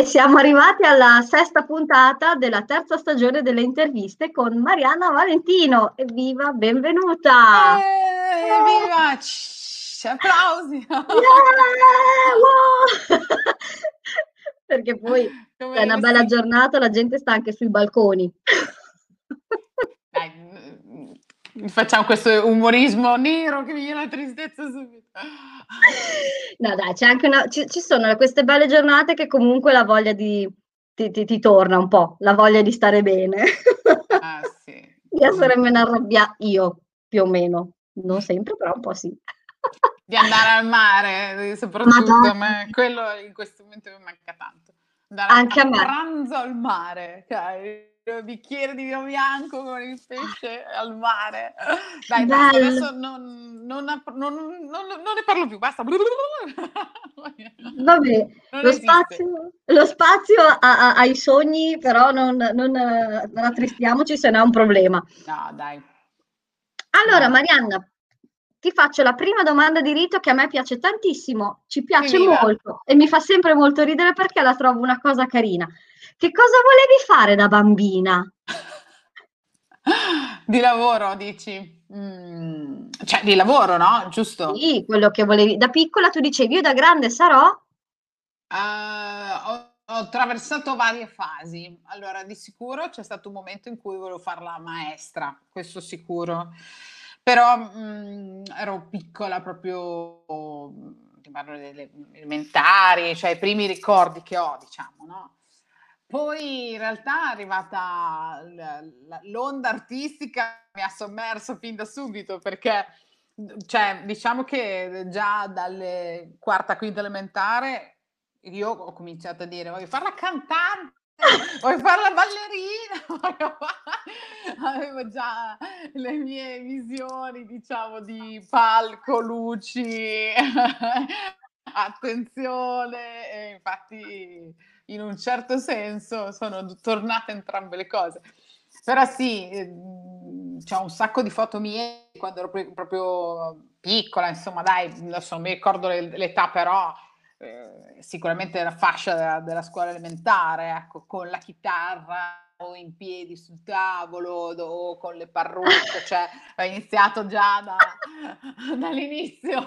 E siamo arrivati alla sesta puntata della terza stagione delle interviste con Mariana Valentino. Evviva, benvenuta! Evviva! applausi! Yeah, wow! Perché poi è una bella giornata, la gente sta anche sui balconi. Facciamo questo umorismo nero che mi viene la tristezza subito. No, dai, c'è anche una, ci, ci, sono queste belle giornate che comunque la voglia di ti, ti, ti torna un po', la voglia di stare bene. Ah, sì. di essere meno arrabbiata, io più o meno, non sempre, però un po' sì. Di andare al mare, soprattutto, ma quello in questo momento mi manca tanto. Andare anche a, a me. pranzo al mare, cioè bicchiere di vino bianco con il pesce al mare. Dai, basta, adesso non, non, non, non, ne parlo più, basta. Vabbè, lo spazio, lo spazio, a, a, ai sogni, però non, non, non attristiamoci se no è un problema. No, dai. Allora. Marianna, ti faccio la prima domanda di rito che a me piace tantissimo, ci piace Viva. molto e mi fa sempre molto ridere perché la trovo una cosa carina. Che cosa volevi fare da bambina? Di lavoro, dici? Mm, cioè, di lavoro, no? Giusto? Sì, quello che volevi. Da piccola tu dicevi, io da grande sarò? Uh, ho, ho attraversato varie fasi. Allora, di sicuro c'è stato un momento in cui volevo fare la maestra, questo sicuro. Però mh, mm, ero piccola proprio, ti parlo delle elementari, cioè i primi ricordi che ho, diciamo, no? Poi in realtà è arrivata l'onda artistica, mi ha sommerso fin da subito perché cioè, diciamo che già dalle quarta, quinta elementare io ho cominciato a dire voglio fare la cantante, voglio fare la ballerina, avevo già le mie visioni, diciamo, di palco, luci, attenzione, infatti in un certo senso sono tornate entrambe le cose. Però sì, ehm, c'è un sacco di foto mie quando ero proprio piccola, insomma, dai, adesso non mi ricordo l'età, però eh, sicuramente la fascia della, della, scuola elementare, ecco, con la chitarra o in piedi sul tavolo o con le parrucche, cioè ho iniziato già da, dall'inizio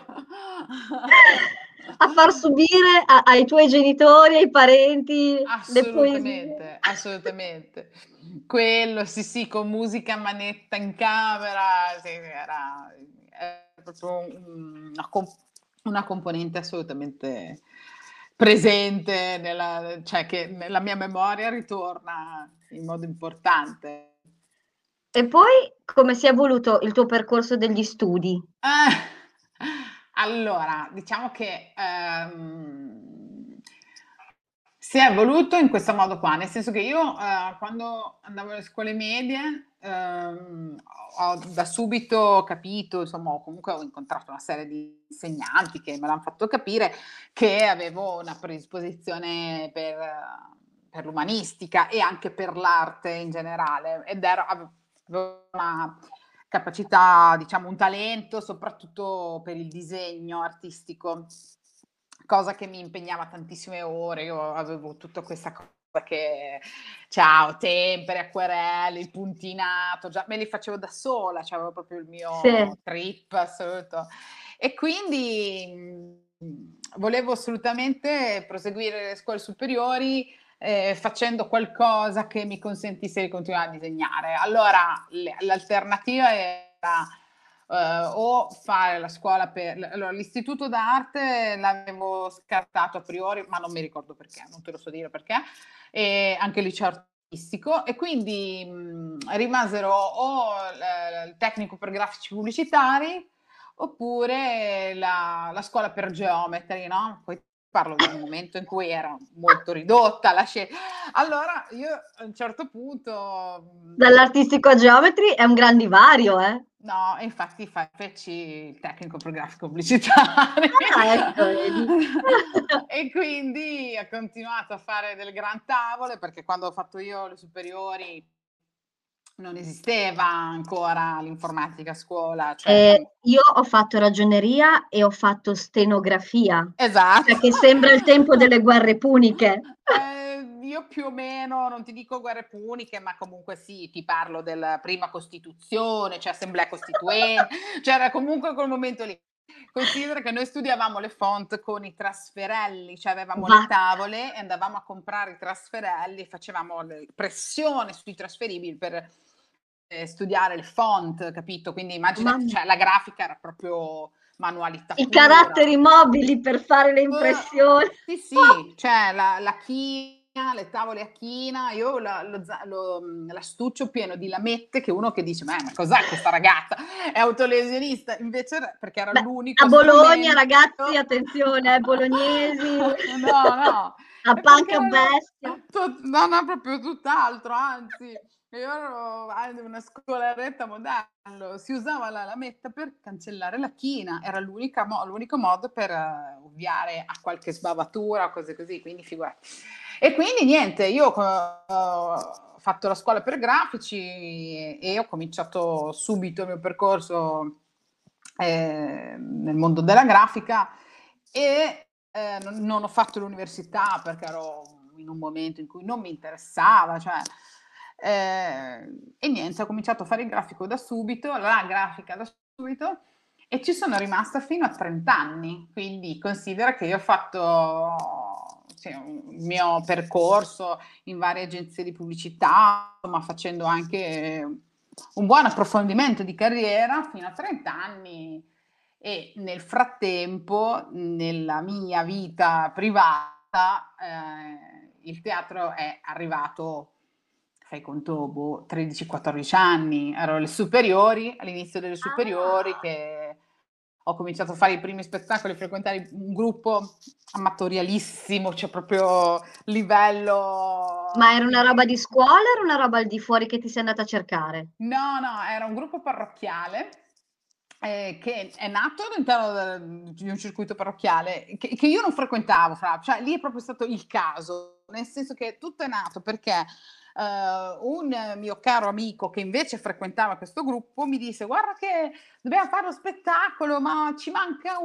a far subire a, ai tuoi genitori, ai parenti assolutamente, assolutamente. Quello, sì, sì, con musica manetta in camera, sì, era, era, proprio una, una componente assolutamente presente, nella, cioè che nella mia memoria ritorna in modo importante. E poi come si è evoluto il tuo percorso degli studi? Eh allora, diciamo che ehm, si è evoluto in questo modo qua, nel senso che io eh, quando andavo alle scuole medie ehm, ho da subito capito, insomma, comunque ho incontrato una serie di insegnanti che me l'hanno fatto capire che avevo una predisposizione per, per l'umanistica e anche per l'arte in generale ed ero, avevo una capacità, diciamo un talento, soprattutto per il disegno artistico, cosa che mi impegnava tantissime ore. Io avevo tutta questa cosa che ciao, tempere, acquerelli, il puntinato, già me li facevo da sola, cioè avevo proprio il mio sì. trip assoluto. E quindi volevo assolutamente proseguire le scuole superiori eh, facendo qualcosa che mi consentisse di continuare a disegnare. Allora le, l'alternativa era uh, o fare la scuola per... Allora, l'istituto d'arte l'avevo scartato a priori, ma non mi ricordo perché, non te lo so dire perché, e anche il liceo artistico e quindi mh, rimasero o l- il tecnico per grafici pubblicitari oppure la, la scuola per geometri, no? Poi parlo di un momento in cui era molto ridotta la scelta. Allora io a un certo punto... Mhmm Dall'artistico a geometri è un gran divario, eh? No, infatti feci il tecnico per grafico pubblicitario. Ah, ecco, e quindi ho continuato a fare delle gran tavole perché quando ho fatto io le superiori non esisteva ancora l'informatica a scuola. Cioè... Eh, io ho fatto ragioneria e ho fatto stenografia. Esatto. Perché sembra il tempo delle guerre puniche. Eh, io più o meno, non ti dico guerre puniche, ma comunque sì, ti parlo della prima Costituzione, cioè Assemblea Costituente, c'era comunque quel momento lì. Considera che noi studiavamo le font con i trasferelli, cioè avevamo le tavole e andavamo a comprare i trasferelli e facevamo pressione sui trasferibili per eh, studiare il font, capito? Quindi immagina, cioè, la grafica era proprio manualità. I pura. caratteri mobili per fare le impressioni. Uh, sì, sì, cioè la, la china le tavole a china, io la, lo, lo, l'astuccio pieno di lamette che uno che dice ma, cos'è questa ragazza? È autolesionista, invece perché era Beh, l'unico A Bologna ragazzi, attenzione, eh, bolognesi. no, no. A panca bestia. No, no, proprio tutt'altro, anzi io ero una scolaretta modello, si usava la lametta per cancellare la china, era mo- l'unico modo per uh, ovviare a qualche sbavatura o cose così, quindi figurati. E quindi niente, io ho uh, fatto la scuola per grafici e ho cominciato subito il mio percorso eh, nel mondo della grafica e eh, non, non ho fatto l'università perché ero in un momento in cui non mi interessava, cioè eh, e niente, ho cominciato a fare il grafico da subito, la grafica da subito e ci sono rimasta fino a 30 anni, quindi considera che io ho fatto cioè, il mio percorso in varie agenzie di pubblicità, ma facendo anche un buon approfondimento di carriera fino a 30 anni e nel frattempo nella mia vita privata eh, il teatro è arrivato fai conto, boh, 13-14 anni, ero alle superiori, all'inizio delle superiori, ah. che ho cominciato a fare i primi spettacoli, frequentare un gruppo amatorialissimo, cioè proprio livello... Ma era una roba di scuola o era una roba al di fuori che ti sei andata a cercare? No, no, era un gruppo parrocchiale eh, che è nato all'interno di un circuito parrocchiale che, che io non frequentavo, fra, cioè lì è proprio stato il caso, nel senso che tutto è nato perché Uh, un mio caro amico che invece frequentava questo gruppo mi disse guarda che dobbiamo fare lo spettacolo ma ci manca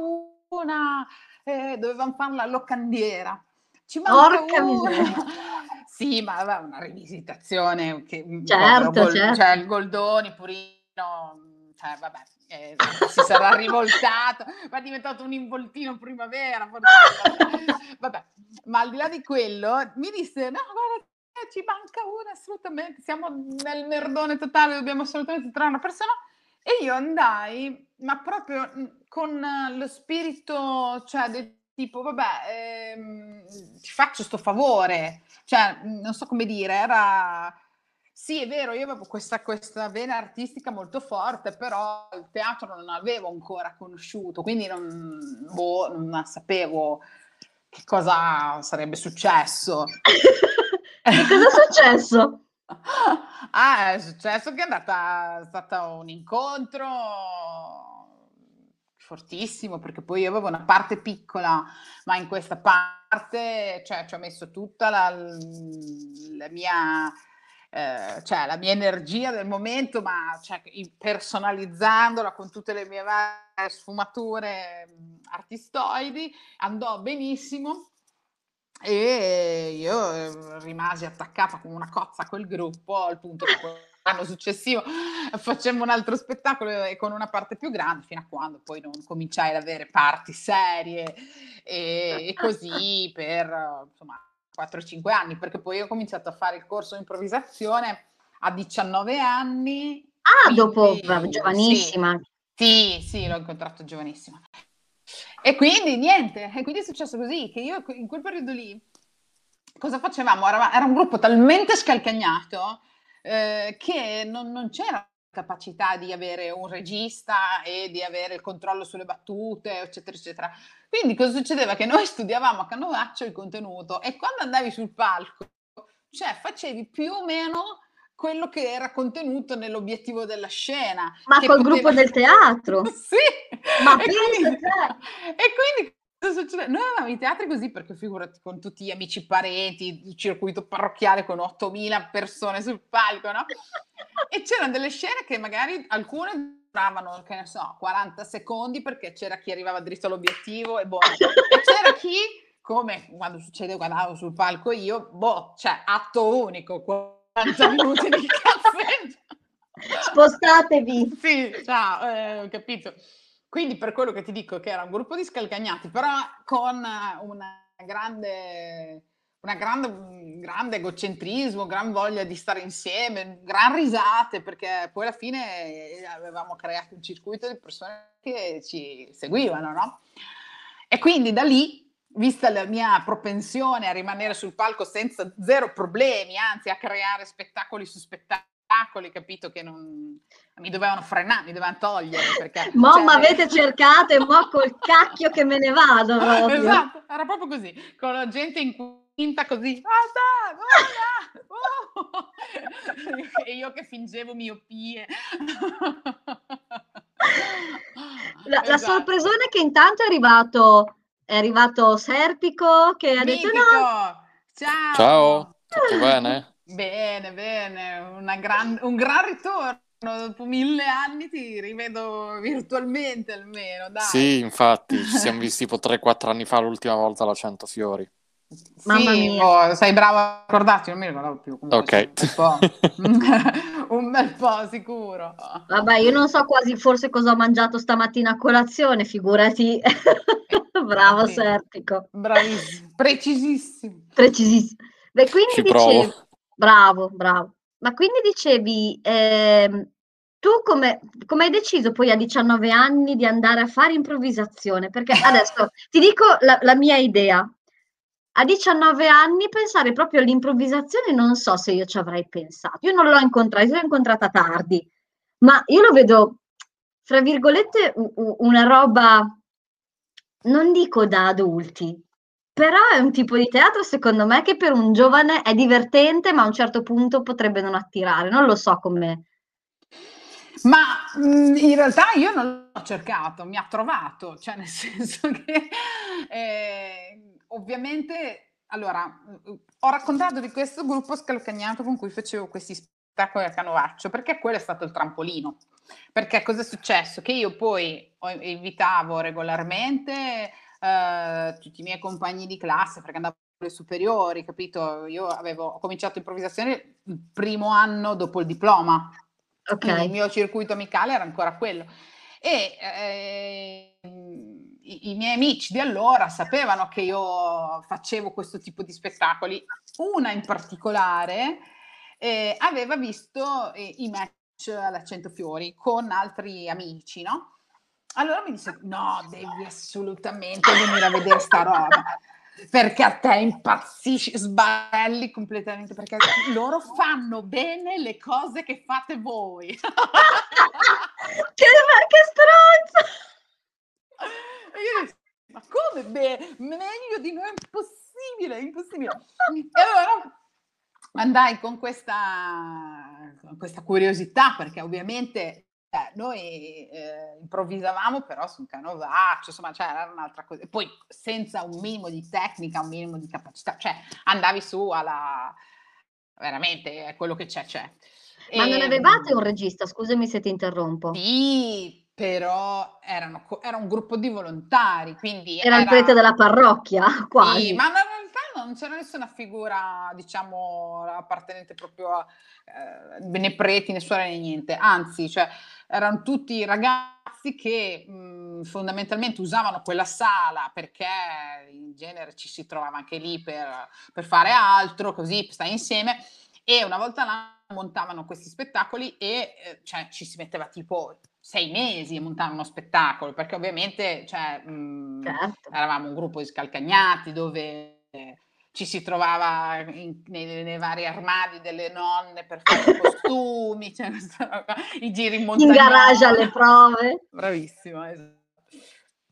una eh, dovevamo fare la locandiera. Ci manca Porca una sì ma aveva una rivisitazione che mm, certo, gol, certo. cioè il Goldoni Purino cioè vabbè eh, si sarà rivoltato ma è diventato un involtino primavera forse, vabbè ma al di là di quello mi disse no guarda ci manca una assolutamente, siamo nel nerdone totale, dobbiamo assolutamente trovare una persona. E io andai, ma proprio mm, con lo spirito, cioè del tipo, vabbè, ehm, ti faccio sto favore, cioè, mm, non so come dire, era... Sì, è vero, io avevo questa, questa vena artistica molto forte, però il teatro non avevo ancora conosciuto, quindi non, boh, non sapevo che cosa sarebbe successo. Che cosa è successo? Ah, è successo che è andata, è stato un incontro fortissimo perché poi io avevo una parte piccola, ma in questa parte cioè, ci ho messo tutta la, la mia eh, cioè la mia energia del momento, ma cioè, personalizzandola con tutte le mie varie sfumature artistoidi, andò benissimo e io ehm, rimasi attaccata come una cozza a quel gruppo al punto che l'anno successivo facemmo un altro spettacolo e con una parte più grande fino a quando poi non cominciai ad avere parti serie e, e così per insomma 4-5 anni perché poi ho cominciato a fare il corso di improvvisazione a 19 anni ah quindi, dopo giovanissima. Sì, sì, sì l'ho incontrato giovanissima e quindi niente, e quindi è successo così, che io in quel periodo lì, cosa facevamo? Era, era un gruppo talmente scalcagnato eh, che non, non c'era capacità di avere un regista e di avere il controllo sulle battute, eccetera, eccetera. Quindi cosa succedeva? Che noi studiavamo a canovaccio il contenuto e quando andavi sul palco, cioè facevi più o meno quello che era contenuto nell'obiettivo della scena. Ma col poteva... gruppo del teatro? sì! Ma e quindi, e quindi cosa succede? Noi avevamo i teatri così perché figurati con tutti gli amici parenti, il circuito parrocchiale con 8.000 persone sul palco, no? E c'erano delle scene che magari alcune duravano, che ne so, 40 secondi perché c'era chi arrivava dritto all'obiettivo e buono. E c'era chi come quando succede quando sul palco io, boh, cioè atto unico, 40 minuti di caffè. Spostatevi. Sì, ciao, eh, ho capito. Quindi per quello che ti dico che era un gruppo di scalcagnati, però con una grande, una grande, grande egocentrismo, gran voglia di stare insieme, gran risate, perché poi alla fine avevamo creato un circuito di persone che ci seguivano, no? E quindi da lì vista la mia propensione a rimanere sul palco senza zero problemi, anzi a creare spettacoli su spettacoli, capito che non mi dovevano frenare, mi dovevano togliere. Perché, mo cioè, avete cercato e mo col cacchio che me ne vado. Proprio. Esatto, era proprio così, con la gente in quinta così, ah, oh! e io che fingevo miopie. La, esatto. la sorpresona è che intanto è arrivato è arrivato Serpico che ha Mitico. detto no. Ciao. Ciao, tutto bene? bene, bene, gran, un gran ritorno. Dopo mille anni ti rivedo virtualmente almeno. Dai. Sì, infatti, ci siamo visti tipo 3-4 anni fa l'ultima volta alla 100 Fiori. Mamma sì, mia. Oh, sei bravo a ricordarti, non mi ricordavo più. Ok. Un bel, un bel po' sicuro. Vabbè, io non so quasi forse cosa ho mangiato stamattina a colazione, figurati. Bravo sì. Serpico. Bravissimo, precisissimo. Precisissimo. Beh, quindi Ci dicevi... Provo. Bravo, bravo. Ma quindi dicevi, eh, tu come, come, hai deciso poi a 19 anni di andare a fare improvvisazione? Perché adesso ti dico la, la mia idea. A 19 anni pensare proprio all'improvvisazione non so se io ci avrei pensato. Io non l'ho incontrata, l'ho incontrata tardi, ma io lo vedo, fra virgolette, una roba non dico da adulti, però è un tipo di teatro secondo me che per un giovane è divertente, ma a un certo punto potrebbe non attirare. Non lo so come. Ma mh, in realtà io non l'ho cercato, mi ha trovato, cioè nel senso che eh, ovviamente, allora, ho raccontato di questo gruppo scalcagnato con cui facevo questi spettacoli a Canovaccio, perché quello è stato il trampolino. Perché cosa è successo? Che io poi invitavo regolarmente eh, tutti i miei compagni di classe, perché andavo alle superiori, capito? Io avevo, ho cominciato improvvisazione il primo anno dopo il diploma. Okay. il mio circuito amicale era ancora quello. E eh, i, i, miei amici di allora sapevano che io facevo questo tipo di spettacoli. Una in particolare eh, aveva visto eh, i match all'accento fiori con altri amici, no? Allora mi disse, no, devi assolutamente venire a vedere sta roba, perché a te impazzisci, sbarelli completamente, perché loro fanno bene le cose che fate voi. che, che stronza! Io ma come bene? Meglio di noi, è impossibile, è impossibile. E allora andai con questa, con questa curiosità, perché ovviamente eh, noi eh, improvvisavamo però su un canovaccio, insomma, cioè era un'altra cosa. E poi senza un minimo di tecnica, un minimo di capacità, cioè andavi su alla... veramente quello che c'è, c'è. Ma e, non ehm avevate un regista, scusami se ti interrompo. Sì, però erano, era un gruppo di volontari, quindi... Era, era il prete della parrocchia, quasi. Sì, ma in realtà non c'era nessuna figura, diciamo, appartenente proprio a eh, né preti, né suore, né niente. Anzi, cioè, erano tutti ragazzi che mh, fondamentalmente usavano quella sala perché in genere ci si trovava anche lì per, per fare altro, così stai insieme. E una volta l'anno montavano questi spettacoli e eh, cioè, ci si metteva tipo sei mesi a montare uno spettacolo, perché ovviamente cioè, mh, certo. eravamo un gruppo di scalcagnati dove ci si trovava in, nei, nei, vari armadi delle nonne per fare i costumi, cioè, i giri in montagna. In garage alle prove. Bravissima, esatto.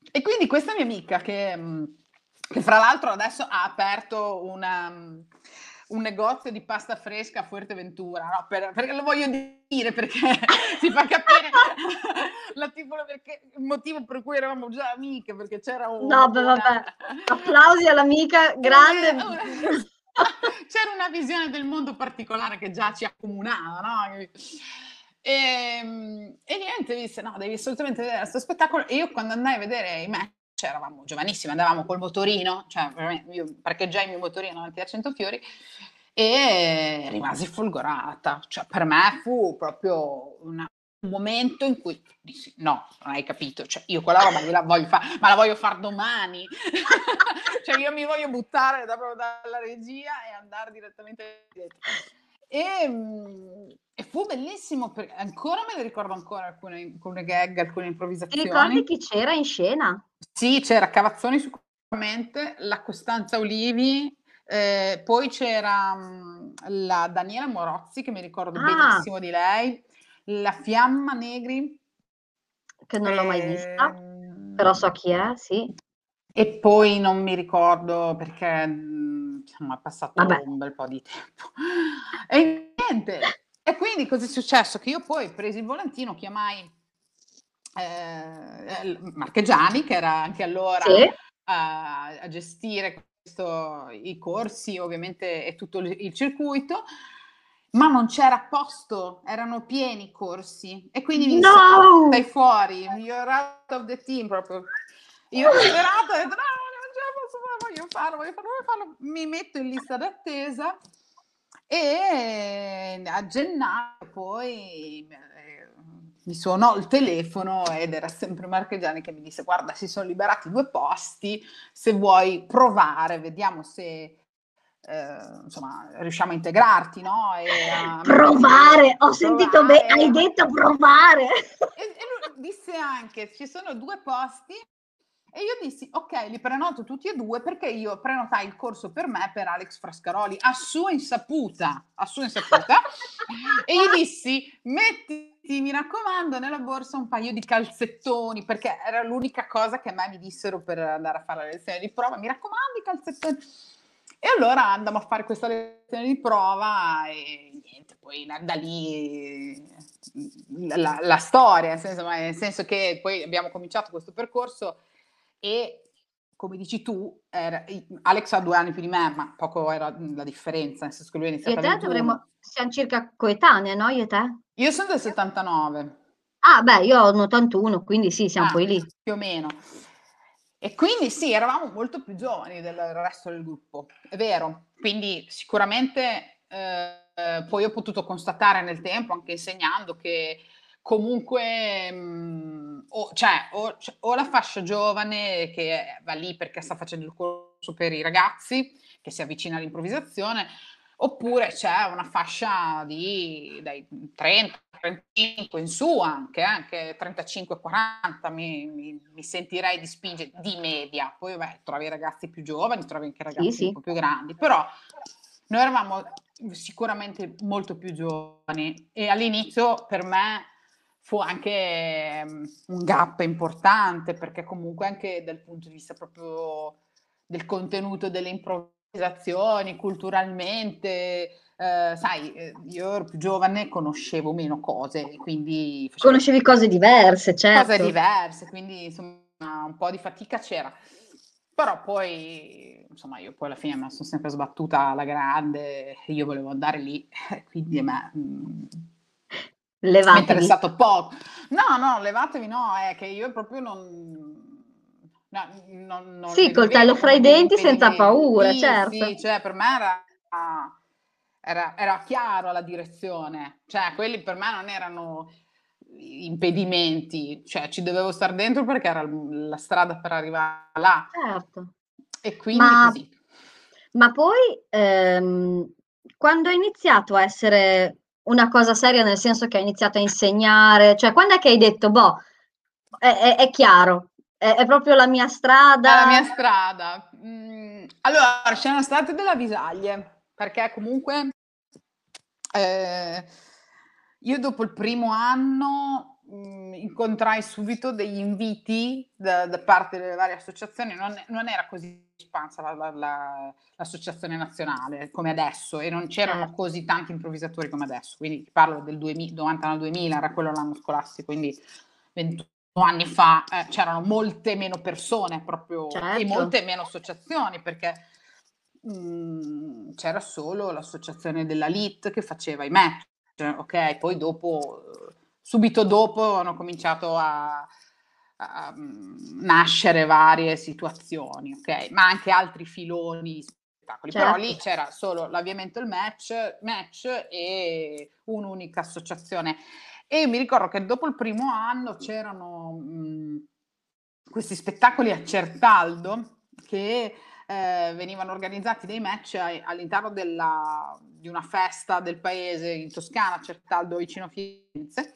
E quindi questa mia amica che, che fra l'altro adesso ha aperto una un negozio di pasta fresca a Fuerteventura, no? per, perché lo voglio dire perché si fa capire la tipo, perché, il motivo per cui eravamo già amiche, perché c'era un... No, beh, vabbè, applausi all'amica, grande... c'era una visione del mondo particolare che già ci accomunava, no? E, ehm, e niente, disse, no, devi assolutamente vedere questo spettacolo. E io quando andai a vedere i match, cioè eravamo giovanissimi, andavamo col motorino, cioè io parcheggiai il mio motorino davanti a Centofiori e rimasi folgorata. Cioè, per me fu proprio una, un momento in cui dissi no, non hai capito, cioè, io quella roba la voglio fare, ma la voglio fare domani. cioè io mi voglio buttare da, dalla regia e andare direttamente dietro. E, mm, e, fu bellissimo, perché ancora me le ricordo ancora alcune, alcune gag, alcune improvvisazioni. Ti ricordi chi c'era in scena? Sì, c'era Cavazzoni sicuramente, la Costanza Olivi, eh, poi c'era mh, la Daniela Morozzi, che mi ricordo ah. benissimo di lei, la Fiamma Negri. Che non l'ho mai vista, ehm, però so chi è, sì. E poi non mi ricordo perché insomma, è passato Vabbè. un bel po' di tempo. E niente, e quindi cosa è successo? Che io poi presi il volantino, chiamai eh, Marchegiani, che era anche allora sì. a, a, gestire questo, i corsi, ovviamente, e tutto il, il circuito ma non c'era posto, erano pieni i corsi e quindi mi no! stai fuori, you're out of the team proprio. Io ho sperato ho detto no, non ce la posso fare, voglio farlo, voglio farlo, voglio farlo. Mi metto in lista d'attesa e a gennaio poi eh, mi suonò il telefono ed era sempre Marchegiani che mi disse guarda si sono liberati due posti, se vuoi provare, vediamo se eh, insomma, riusciamo a integrarti, no? A provare, ho sentito bene, hai detto provare. E, e lui disse anche, ci sono due posti e io dissi, ok, li prenoto tutti e due perché io prenotai il corso per me per Alex Frascaroli a sua insaputa, a sua insaputa. e gli dissi, mettiti, mi raccomando, nella borsa un paio di calzettoni perché era l'unica cosa che a me mi dissero per andare a fare la lezione di prova. Mi raccomando, i calzettoni e allora andiamo a fare questa lezione di prova e niente, poi da lì la, la storia, nel senso, nel senso, che poi abbiamo cominciato questo percorso e come dici tu, era, Alex ha due anni più di me, ma poco era la differenza, nel senso che lui ha iniziato Io e te dovremmo, siamo circa coetanee, no? Io e te? Io sono del 79. Ah, beh, io ho un 81, quindi sì, siamo ah, poi lì. Più o meno. E quindi sì, eravamo molto più giovani del resto del gruppo, è vero. Quindi sicuramente eh, poi ho potuto constatare nel tempo, anche insegnando, che comunque mh, mm, o, cioè, o, cioè, o, la fascia giovane che va lì perché sta facendo il corso per i ragazzi, che si avvicina all'improvvisazione, oppure c'è una fascia di dai 30, 35 in su anche, eh, anche 35-40 mi, mi, mi, sentirei di spingere di media, poi beh, trovi ragazzi più giovani, trovi anche ragazzi sì, sì. un po' più grandi, però noi eravamo sicuramente molto più giovani e all'inizio per me fu anche um, un gap importante perché comunque anche dal punto di vista proprio del contenuto delle improvvisazioni culturalmente, eh, sai, eh, io ero più giovane, conoscevo meno cose, quindi... Conoscevi cose diverse, certo. Cose diverse, quindi insomma un po' di fatica c'era. Però poi, insomma, io poi alla fine mi sono sempre sbattuta alla grande, io volevo andare lì, quindi a me... Levatevi. Mi è interessato poco. No, no, levatevi no, è che io proprio non No, non, non sì, coltello fra i denti senza paura, sì, certo. Sì, cioè per me era, era, era chiaro la direzione, cioè quelli per me non erano impedimenti, cioè ci dovevo stare dentro perché era la strada per arrivare là. Certo. E quindi ma, così. Ma poi ehm, quando hai iniziato a essere una cosa seria, nel senso che hai iniziato a insegnare, cioè quando è che hai detto, boh, è, è, è chiaro, è, è proprio la mia strada. È la mia strada. Mm, allora, c'erano state delle avvisaglie, perché comunque eh, io dopo il primo anno mh, mm, incontrai subito degli inviti da, da, parte delle varie associazioni, non, non era così espansa la, la, la, l'associazione nazionale come adesso e non c'erano certo. così tanti improvvisatori come adesso, quindi parlo del 99-2000, era quello l'anno scolastico, quindi 21 anni fa eh, c'erano molte meno persone proprio certo. e molte meno associazioni perché mh, mm, c'era solo l'associazione della LIT che faceva i match, ok? Poi dopo, subito dopo hanno cominciato a, uh, nascere varie situazioni, ok? Ma anche altri filoni spettacoli. Certo. Però lì certo. c'era solo l'avviamento il match, match e un'unica associazione. E mi ricordo che dopo il primo anno c'erano mh, questi spettacoli a Certaldo che eh, venivano organizzati dei match all'interno della, di una festa del paese in Toscana, Certaldo vicino a Firenze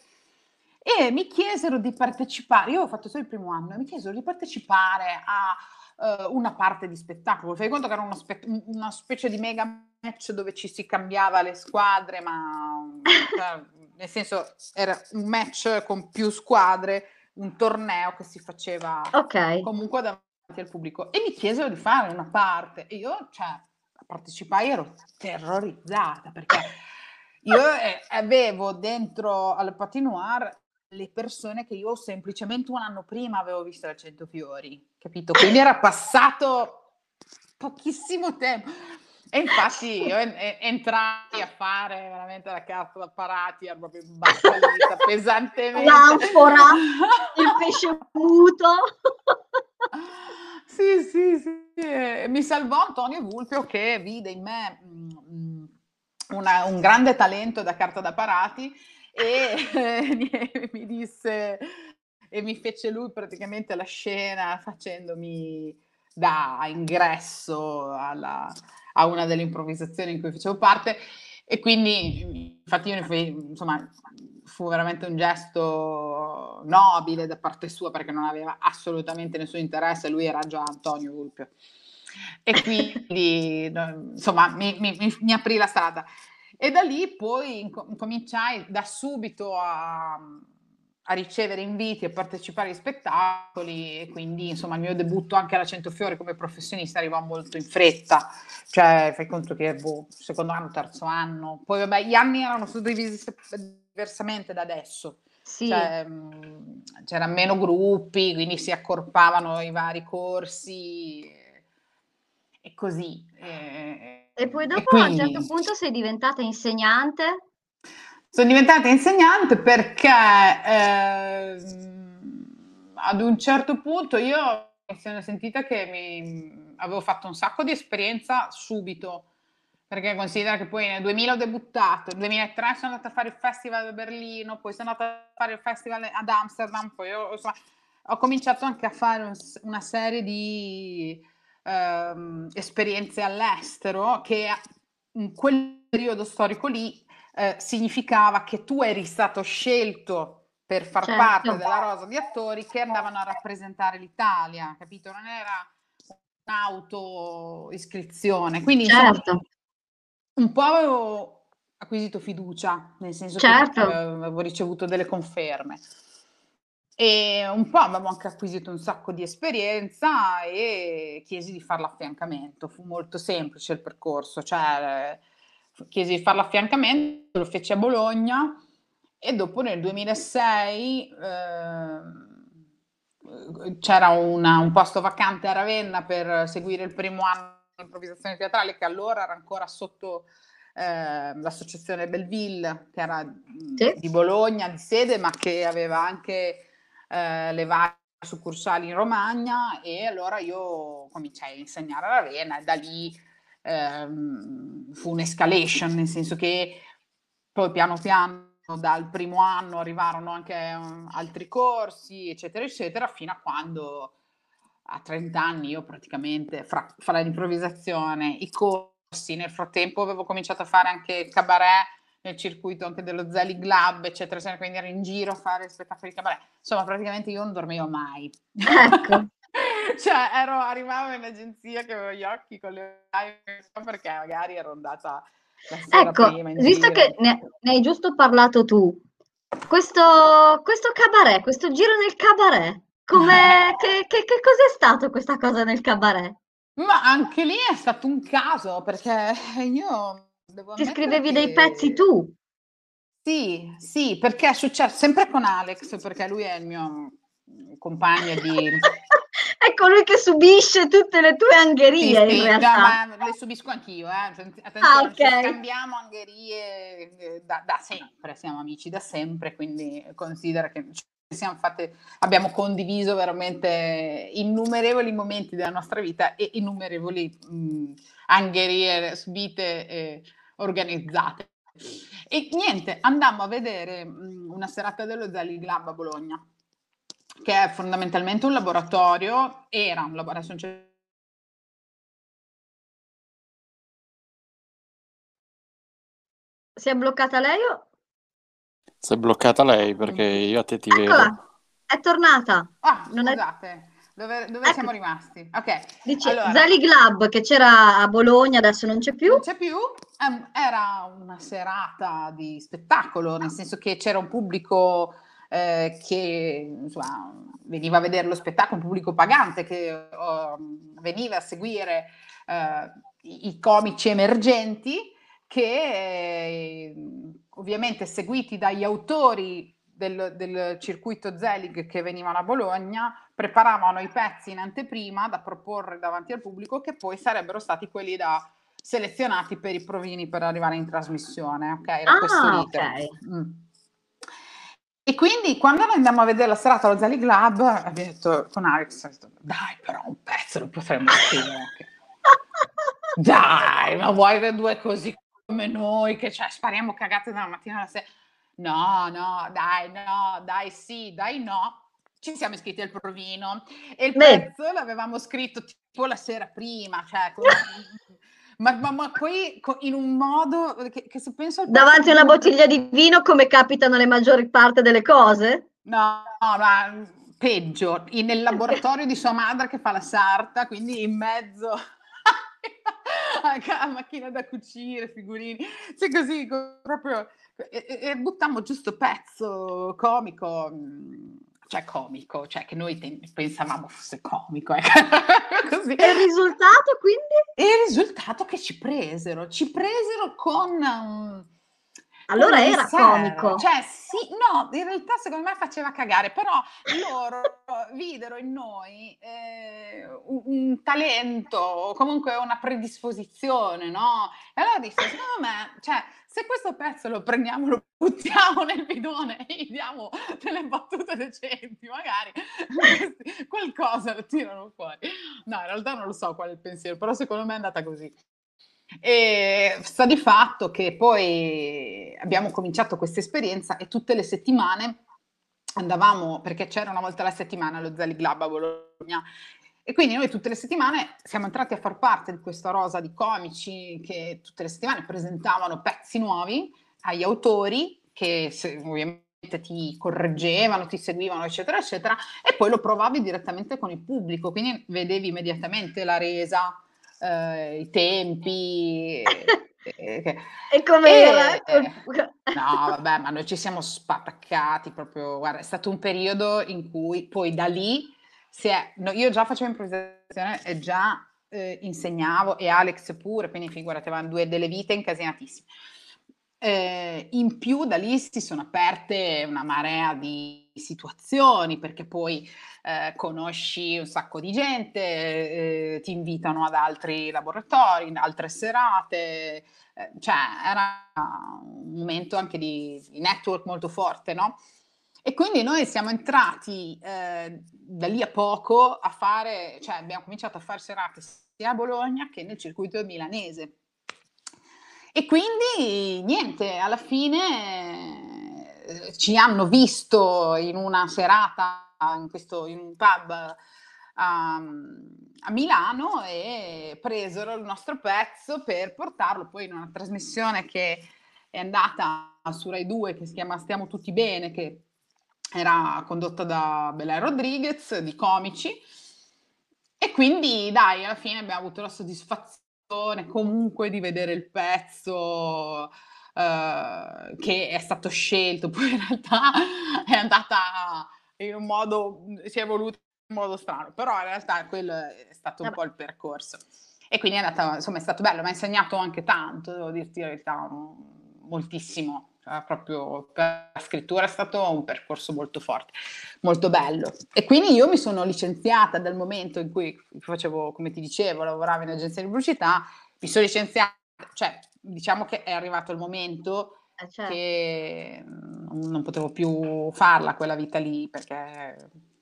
e mi chiesero di partecipare, io ho fatto solo il primo anno, e mi chiesero di partecipare a uh, una parte di spettacolo. Fai conto che era spe- una specie di mega match dove ci si cambiava le squadre, ma cioè, nel senso era un match con più squadre, un torneo che si faceva okay. comunque davanti al pubblico. E mi chiesero di fare una parte e io, cioè, partecipai ero terrorizzata perché io eh, avevo dentro al patinoire le persone che io semplicemente un anno prima avevo visto al Cento Fiori, capito? Quindi era passato pochissimo tempo. E infatti io entrai a fare veramente la carta da parati, ero proprio imbattalita pesantemente. L'anfora, il pesce muto. sì, sì, sì. Mi salvò Antonio Vulpio che vide in me mm, mm, una, un grande talento da carta da parati e mi disse e mi fece lui praticamente la scena facendomi da ingresso alla, a una delle improvvisazioni in cui facevo parte e quindi infatti io fui, insomma fu veramente un gesto nobile da parte sua perché non aveva assolutamente nessun interesse, lui era già Antonio Vulpio e quindi insomma mi, mi, mi aprì la strada e da lì poi incominciai da subito a, a ricevere inviti a partecipare agli spettacoli e quindi insomma il mio debutto anche alla Centofiore come professionista arrivò molto in fretta, cioè fai conto che boh, secondo anno, terzo anno, poi vabbè gli anni erano suddivisi diversamente da adesso. Sì. Cioè, c'erano meno gruppi, quindi si accorpavano i vari corsi e così. E, e poi dopo quindi, a un certo punto sei diventata insegnante? Sono diventata insegnante perché eh, ad un certo punto io mi sono sentita che mi, avevo fatto un sacco di esperienza subito, perché considera che poi nel 2000 ho debuttato, nel 2003 sono andata a fare il festival a Berlino, poi sono andata a fare il festival ad Amsterdam, poi ho, insomma, ho cominciato anche a fare un, una serie di ehm, esperienze all'estero che in quel periodo storico lì eh, significava che tu eri stato scelto per far certo. parte della rosa di attori che andavano a rappresentare l'Italia, capito? Non era un'auto-iscrizione. Quindi certo. insomma, un po' avevo acquisito fiducia, nel senso certo. che avevo ricevuto delle conferme. E un po' avevo anche acquisito un sacco di esperienza e chiesi di fare l'affiancamento. Fu molto semplice il percorso, cioè chiesi di fare l'affiancamento, lo feci a Bologna e dopo nel 2006 eh, c'era una, un posto vacante a Ravenna per seguire il primo anno di improvvisazione teatrale che allora era ancora sotto eh, l'associazione Belleville, che era sì. di Bologna, di sede, ma che aveva anche eh, le varie succursali in Romagna e allora io cominciai a insegnare a Ravenna e da lì ehm, fu un'escalation, nel senso che poi piano piano dal primo anno arrivarono anche um, altri corsi, eccetera, eccetera, fino a quando a 30 anni io praticamente fra, fra l'improvvisazione, i corsi, nel frattempo avevo cominciato a fare anche cabaret nel circuito anche dello Zelig Lab, eccetera, quindi ero in giro a fare spettacoli di cabaret. Insomma, praticamente io non dormivo mai. Ecco. cioè, ero, arrivavo in agenzia che avevo gli occhi con le perché magari ero andata la sera ecco, prima visto che ne, ne, hai giusto parlato tu, questo, questo cabaret, questo giro nel cabaret, come, che, che, che cos'è stato questa cosa nel cabaret? Ma anche lì è stato un caso, perché io Devo Ti scrivevi che... dei pezzi tu? Sì, sì, perché è successo sempre con Alex, perché lui è il mio compagno di... è colui che subisce tutte le tue angherie sì, in realtà. No, le subisco anch'io, eh. ah, okay. scambiamo angherie eh, da, da, sempre, siamo amici da sempre, quindi considera che Fatte, abbiamo condiviso veramente innumerevoli momenti della nostra vita e innumerevoli mh, angherie subite e organizzate. E niente, andammo a vedere mh, una serata dello Zali Lab a Bologna, che è fondamentalmente un laboratorio, era un laboratorio, Si è bloccata lei o... Si è bloccata lei perché io a te ti Eccola. vedo. È tornata. Ah, non scusate. È... Dove, dove ecco. siamo rimasti? Ok. Dice allora, Zelig Lab che c'era a Bologna, adesso non c'è più. Non c'è più. Um, era una serata di spettacolo, nel senso che c'era un pubblico eh, che insomma, veniva a vedere lo spettacolo, un pubblico pagante che uh, veniva a seguire uh, i, i comici emergenti che ovviamente seguiti dagli autori del, del, circuito Zelig che venivano a Bologna, preparavano i pezzi in anteprima da proporre davanti al pubblico che poi sarebbero stati quelli da selezionati per i provini per arrivare in trasmissione. Ok, era ah, questo okay. mm. E quindi quando noi andiamo a vedere la serata allo Zelig Lab, abbiamo detto con Alex, dai però un pezzo lo potremmo scrivere dai, ma vuoi avere due così come noi che cioè, spariamo cagate dalla mattina alla sera? No, no, dai, no, dai, sì, dai, no. Ci siamo iscritti al provino e il Beh. pezzo l'avevamo scritto tipo la sera prima, cioè, con... ma, ma, ma, poi in un modo che, che se penso al davanti a una bottiglia di vino come capitano le maggiori parte delle cose? No, no, ma peggio, nel laboratorio di sua madre che fa la sarta, quindi in mezzo a macchina da cucire, figurini, cioè così proprio e, e buttammo giusto pezzo comico, mm, cioè comico, cioè che noi te- pensavamo fosse comico. Eh. Così. E il risultato quindi? E il risultato che ci presero, ci presero con... Um, allora era comico. Cioè, sì, no, in realtà secondo me faceva cagare, però loro videro in noi eh, un, un, talento, comunque una predisposizione, no? E allora disse, secondo me, cioè, se questo pezzo lo prendiamo, lo buttiamo nel bidone e gli diamo delle battute decenti, magari qualcosa lo tirano fuori. No, in realtà non lo so qual è il pensiero, però secondo me è andata così. E sta di fatto che poi abbiamo cominciato questa esperienza e tutte le settimane andavamo, perché c'era una volta alla settimana lo Zelig Lab a Bologna, e quindi noi tutte le settimane siamo entrati a far parte di questa rosa di comici che tutte le settimane presentavano pezzi nuovi agli autori che se, ovviamente ti correggevano, ti seguivano, eccetera, eccetera, e poi lo provavi direttamente con il pubblico, quindi vedevi immediatamente la resa, eh, i tempi. e, e com'era? E, no, vabbè, ma noi ci siamo spattaccati proprio, guarda, è stato un periodo in cui poi da lì è, no, io già facevo improvvisazione e già eh, insegnavo e Alex pure, quindi figurati, avevano due delle vite incasinatissime. Eh, in più da lì si sono aperte una marea di situazioni perché poi eh, conosci un sacco di gente, eh, ti invitano ad altri laboratori, altre serate, eh, cioè era un momento anche di, di network molto forte, no? E quindi noi siamo entrati eh, da lì a poco a fare, cioè abbiamo cominciato a fare serate sia a Bologna che nel circuito milanese. E quindi niente, alla fine eh, ci hanno visto in una serata in, questo, in un pub a, a, Milano e presero il nostro pezzo per portarlo poi in una trasmissione che è andata su Rai 2 che si chiama Stiamo tutti bene, che era condotta da Bela Rodriguez di comici. E quindi dai alla fine abbiamo avuto la soddisfazione comunque di vedere il pezzo uh, che è stato scelto poi in realtà è andata in un modo si è evoluto in modo strano però in realtà quello è stato un po' il percorso. E quindi è andata insomma è stato bello mi ha insegnato anche tanto devo dirti la verità moltissimo cioè, proprio per la scrittura è stato un percorso molto forte, molto bello. E quindi io mi sono licenziata dal momento in cui facevo, come ti dicevo, lavoravo in agenzia di pubblicità, mi sono licenziata, cioè diciamo che è arrivato il momento certo. che mm, non potevo più farla quella vita lì perché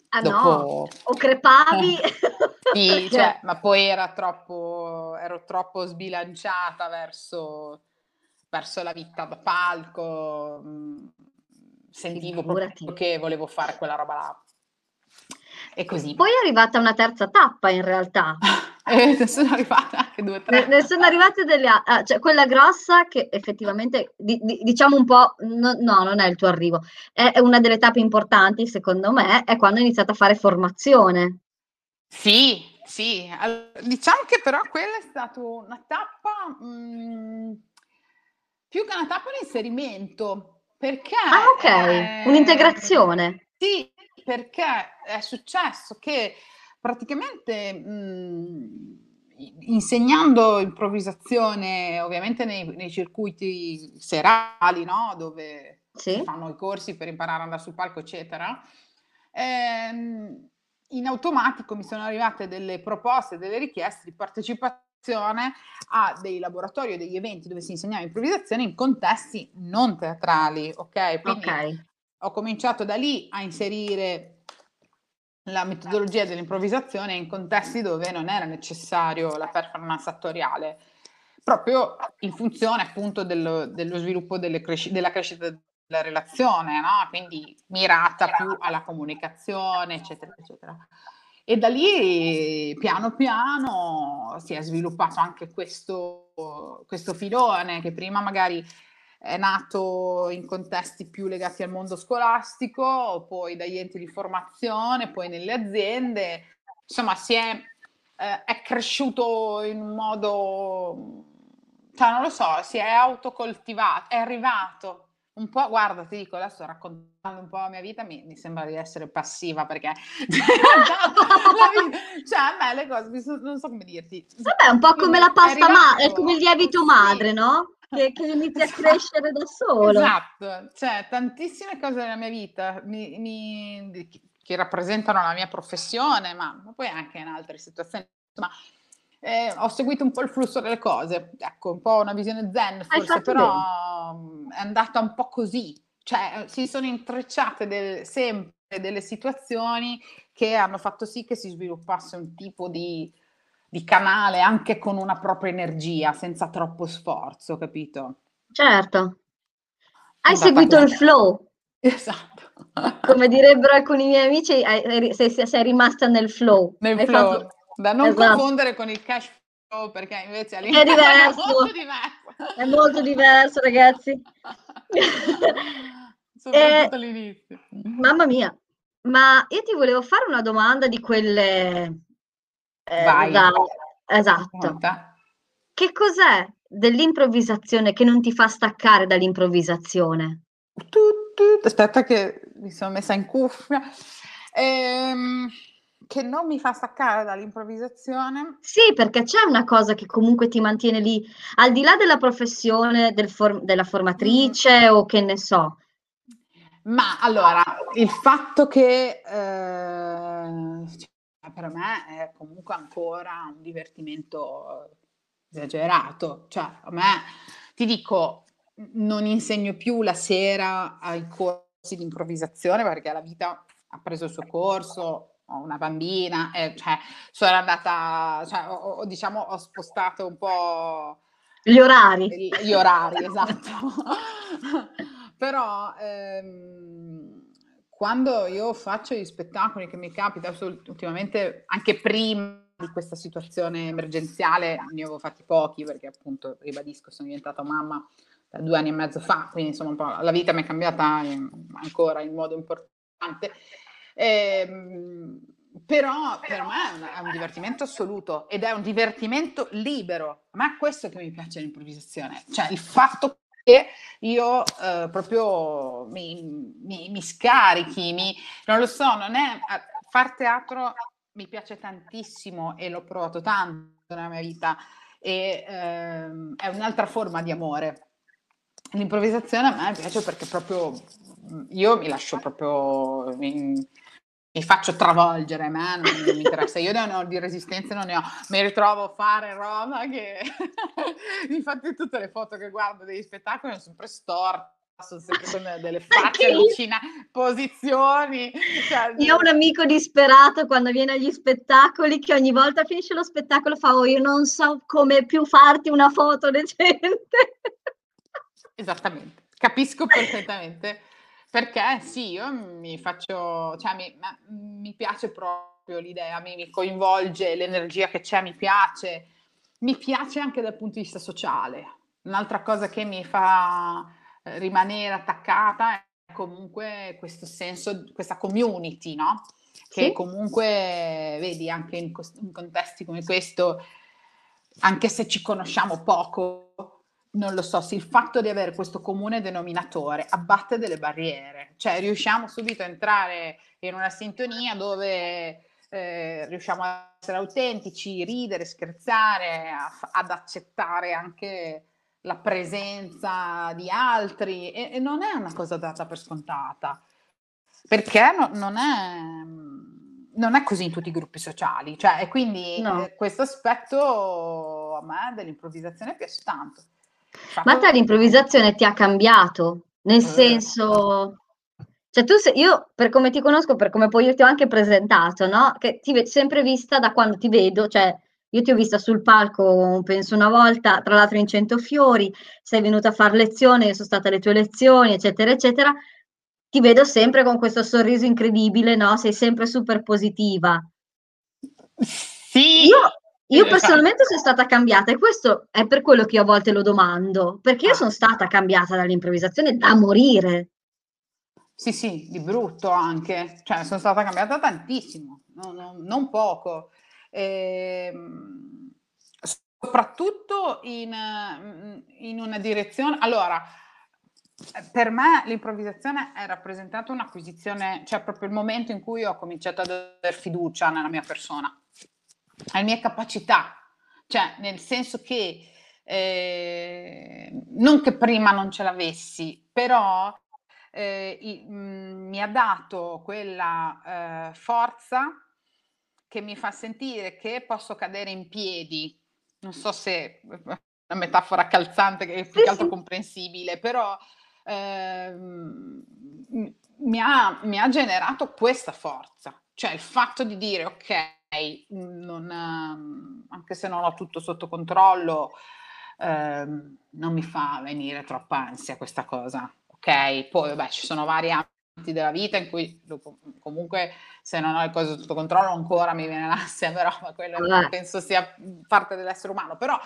Ah dopo... no, o crepavi. sì, cioè, ma poi era troppo, ero troppo sbilanciata verso, verso la vita da palco, mm, sentivo proprio che volevo fare quella roba là. E così. Poi è arrivata una terza tappa in realtà. eh, ne sono arrivate anche due o tre. Ne, ne sono arrivate delle altre, ah, cioè quella grossa che effettivamente, di, di, diciamo un po', no, no, non è il tuo arrivo, è, è una delle tappe importanti secondo me, è quando hai iniziato a fare formazione. Sì, sì, diciamo che però quella è stata una tappa, mh, mm, più che una tappa di inserimento, perché... Ah ok, è... un'integrazione. Sì, perché è successo che praticamente mh, insegnando improvvisazione ovviamente nei, nei circuiti serali, no? dove sì. si fanno i corsi per imparare ad andare sul palco, eccetera, ehm, in automatico mi sono arrivate delle proposte, delle richieste di partecipazione a dei laboratori o degli eventi dove si insegnava improvvisazione in contesti non teatrali, ok? Quindi okay. ho cominciato da lì a inserire la metodologia dell'improvvisazione in contesti dove non era necessario la performance attoriale, proprio in funzione appunto dello, dello sviluppo cresci- della crescita della relazione, no? quindi mirata più alla comunicazione, eccetera, eccetera. E da lì piano piano si è sviluppato anche questo, questo filone che prima magari è nato in contesti più legati al mondo scolastico, poi dagli enti di formazione, poi nelle aziende. Insomma, si è, eh, è cresciuto in un modo, cioè non lo so, si è autocoltivato, è arrivato un po', guarda, ti dico, adesso raccontando un po' la mia vita mi, mi sembra di essere passiva perché cioè a me le cose, non so come dirti. Vabbè, un po' come la pasta madre, è come il lievito madre, no? che, che inizi a esatto. crescere da solo. Esatto, cioè tantissime cose della mia vita mi, mi, che rappresentano la mia professione, ma, ma poi anche in altre situazioni. Insomma, eh, ho seguito un po' il flusso delle cose, ecco, un po' una visione zen forse, però bene. è andata un po' così, cioè si sono intrecciate del, sempre delle situazioni che hanno fatto sì che si sviluppasse un tipo di, di canale anche con una propria energia, senza troppo sforzo, capito? Certo. Hai seguito il flow. Esatto. Come direbbero alcuni miei amici, sei, sei rimasta nel flow. Nel flow. Fatto... Da non esatto. confondere con il cash flow, perché invece all'interno è, diverso. è molto diverso. È molto diverso, ragazzi. Soprattutto eh, all'inizio. Mamma mia. Ma io ti volevo fare una domanda di quelle eh, Vai. Da, esatto. Conta. Che cos'è dell'improvvisazione che non ti fa staccare dall'improvvisazione? Aspetta che mi sono messa in cuffia. Ehm, che non mi fa staccare dall'improvvisazione? Sì, perché c'è una cosa che comunque ti mantiene lì, al di là della professione del for- della formatrice mm. o che ne so. Ma allora, il fatto che eh, per me è comunque ancora un divertimento esagerato. Cioè, a me, ti dico, non insegno più la sera ai corsi di improvvisazione perché la vita ha preso il suo corso, ho una bambina, e, cioè, sono andata, cioè, ho, ho, diciamo, ho spostato un po'... Gli orari. Gli orari, esatto. Però... Ehm, quando io faccio gli spettacoli che mi capita, ultimamente anche prima di questa situazione emergenziale, ne avevo fatti pochi perché appunto, ribadisco, sono diventata mamma da due anni e mezzo fa, quindi insomma la vita mi è cambiata in, ancora in modo importante. Ehm, però per me è un divertimento assoluto ed è un divertimento libero. A me è questo che mi piace l'improvvisazione, cioè il fatto che io eh, proprio mi, mi, mi scarichi, mi, non lo so, non è, far teatro mi piace tantissimo e l'ho provato tanto nella mia vita e ehm, è un'altra forma di amore. L'improvvisazione a me piace perché proprio io mi lascio proprio, mi, mi faccio travolgere, a me non, mi interessa, io ne ho di resistenze non ne ho, mi ritrovo a fare roba che infatti tutte le foto che guardo degli spettacoli sono sempre storte, sono sempre con delle facce allucinanti, posizioni. Cioè, io ho un amico disperato quando viene agli spettacoli che ogni volta finisce lo spettacolo fa oh io non so come più farti una foto decente. Esattamente, capisco perfettamente. Perché sì, io mi faccio, cioè mi, mi piace proprio l'idea, mi, mi coinvolge l'energia che c'è, mi piace, mi piace anche dal punto di vista sociale. Un'altra cosa che mi fa eh, rimanere attaccata è comunque questo senso, questa community, no? Che sì. comunque, vedi, anche in, in contesti come questo, anche se ci conosciamo poco, non lo so, se il fatto di avere questo comune denominatore abbatte delle barriere, cioè riusciamo subito a entrare in una sintonia dove eh, riusciamo a essere autentici, ridere, scherzare, a, ad accettare anche la presenza di altri e, e, non è una cosa data per scontata, perché no, non, è, non, è, così in tutti i gruppi sociali, cioè, e quindi no. eh, questo aspetto a me dell'improvvisazione piace tanto. Ma te l'improvvisazione ti ha cambiato? Nel eh. senso... Cioè tu sei, io per come ti conosco, per come poi io ti ho anche presentato, no? Che ti ho sempre vista da quando ti vedo, cioè io ti ho vista sul palco, penso una volta, tra l'altro in Cento Fiori, sei venuta a fare lezione, io sono stata alle tue lezioni, eccetera, eccetera. Ti vedo sempre con questo sorriso incredibile, no? Sei sempre super positiva. Sì. Io io esatto. personalmente sono stata cambiata e questo è per quello che io a volte lo domando, perché io ah. sono stata cambiata dall'improvvisazione da morire. Sì, sì, di brutto anche, cioè sono stata cambiata tantissimo, non, non, non poco. E, ehm, soprattutto in, in una direzione... Allora, per me l'improvvisazione è rappresentata un'acquisizione, cioè proprio il momento in cui ho cominciato ad avere fiducia nella mia persona alle mie capacità, cioè nel senso che eh, non che prima non ce l'avessi, però eh, i, mh, mm, mi ha dato quella eh, forza che mi fa sentire che posso cadere in piedi. Non so se è una metafora calzante che è più che altro comprensibile, però ehm, mi, ha, mi ha generato questa forza, cioè il fatto di dire ok, non, ehm, anche se non ho tutto sotto controllo, ehm, non mi fa venire troppa ansia questa cosa. Ok, poi vabbè, ci sono vari ambiti della vita in cui dopo, comunque se non ho le cose sotto controllo ancora mi viene l'ansia, però quello ah. penso sia parte dell'essere umano. Però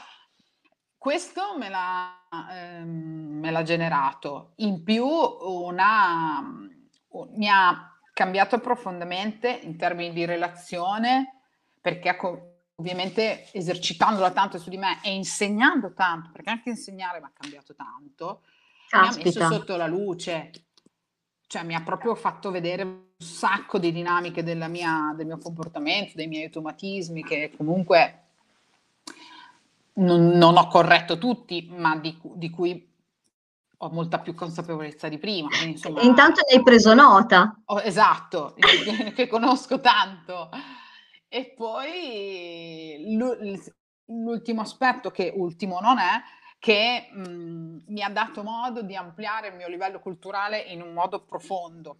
questo me l'ha, ehm, me l'ha generato. In più una, mi ha cambiato profondamente in termini di relazione, perché ovviamente esercitandola tanto su di me e insegnando tanto, perché anche insegnare mi ha cambiato tanto, Caspita. mi ha messo sotto la luce, cioè mi ha proprio fatto vedere un sacco di dinamiche mia, del mio comportamento, dei miei automatismi che comunque non, non ho corretto tutti, ma di, di cui ho molta più consapevolezza di prima. Insomma, Intanto ne hai preso nota. Oh, esatto, che conosco tanto. E poi l'ultimo aspetto, che ultimo non è, che mh, mi ha dato modo di ampliare il mio livello culturale in un modo profondo.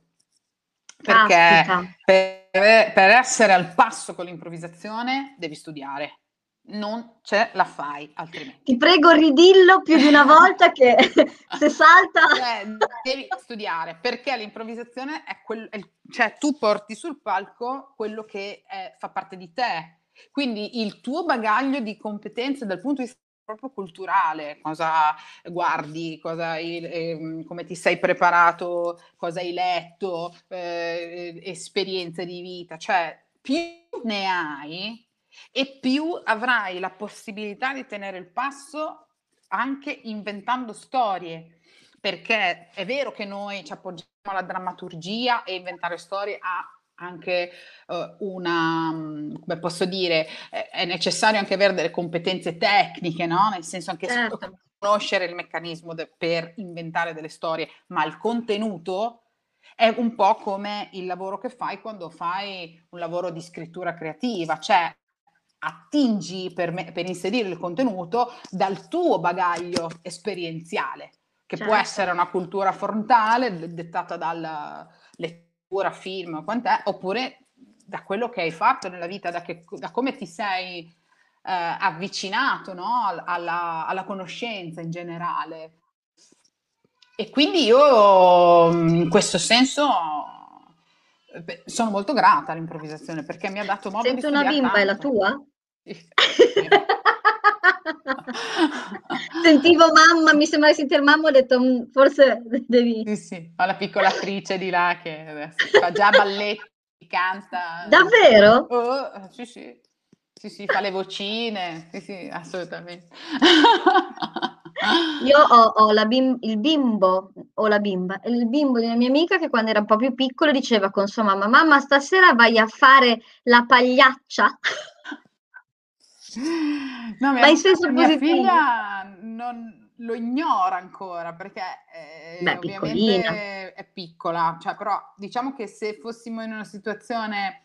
Perché per, per essere al passo con l'improvvisazione devi studiare non ce la fai altrimenti. Ti prego, ridillo più di una volta che se salta... Cioè, devi studiare perché l'improvvisazione è quello, cioè tu porti sul palco quello che è, fa parte di te. Quindi il tuo bagaglio di competenze dal punto di vista proprio culturale, cosa guardi, cosa hai, eh, come ti sei preparato, cosa hai letto, eh, esperienze di vita, cioè più ne hai, e più avrai la possibilità di tenere il passo anche inventando storie, perché è vero che noi ci appoggiamo alla drammaturgia e inventare storie ha anche uh, una, come posso dire, è necessario anche avere delle competenze tecniche, no? Nel senso anche certo. conoscere il meccanismo de- per inventare delle storie, ma il contenuto è un po' come il lavoro che fai quando fai un lavoro di scrittura creativa, cioè attingi per, me, per inserire il contenuto dal tuo bagaglio esperienziale, che certo. può essere una cultura frontale dettata dalla lettura, film, quant'è, oppure da quello che hai fatto nella vita, da, che, da come ti sei eh, avvicinato no? alla, alla conoscenza in generale. E quindi io in questo senso sono molto grata all'improvvisazione perché mi ha dato modo Sento di una bimba, tanto. è la tua? Sentivo mamma, mi sembra di sentire mamma, ho detto mm, forse devi... Sì, sì, ho la piccola attrice di là che fa già balletti, canta. Davvero? Oh, sì, sì, sì, sì, fa le vocine, sì, sì, assolutamente. Io ho, ho la bim- il bimbo, o la bimba, il bimbo di una mia amica che quando era un po' più piccolo diceva con sua mamma, mamma stasera vai a fare la pagliaccia? No, mia, Ma in senso mia positivo. figlia non lo ignora ancora perché eh, Beh, ovviamente è piccola, cioè, però diciamo che se fossimo in una situazione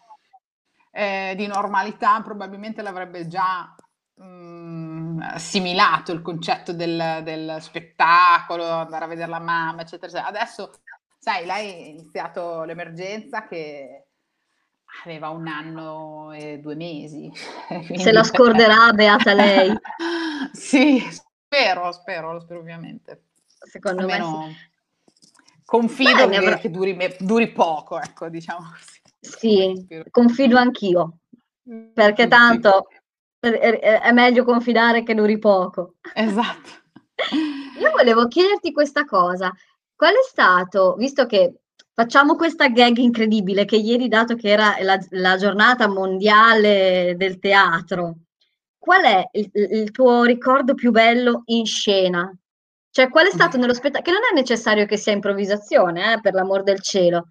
eh, di normalità probabilmente l'avrebbe già mh, mm, assimilato il concetto del, del, spettacolo, andare a vedere la mamma, eccetera, eccetera. Adesso, sai, lei ha iniziato l'emergenza che aveva un anno e due mesi. Quindi... Se la scorderà, beata lei. sì, spero, spero, lo spero ovviamente. Secondo Almeno me sì. Confido Beh, che, che duri, duri, poco, ecco, diciamo così. Sì, confido anch'io, perché tanto è meglio confidare che duri poco. Esatto. Io volevo chiederti questa cosa. Qual è stato, visto che Facciamo questa gag incredibile che ieri, dato che era la, la giornata mondiale del teatro, qual è il, il, tuo ricordo più bello in scena? Cioè, qual è stato nello spettacolo? Che non è necessario che sia improvvisazione, eh, per l'amor del cielo.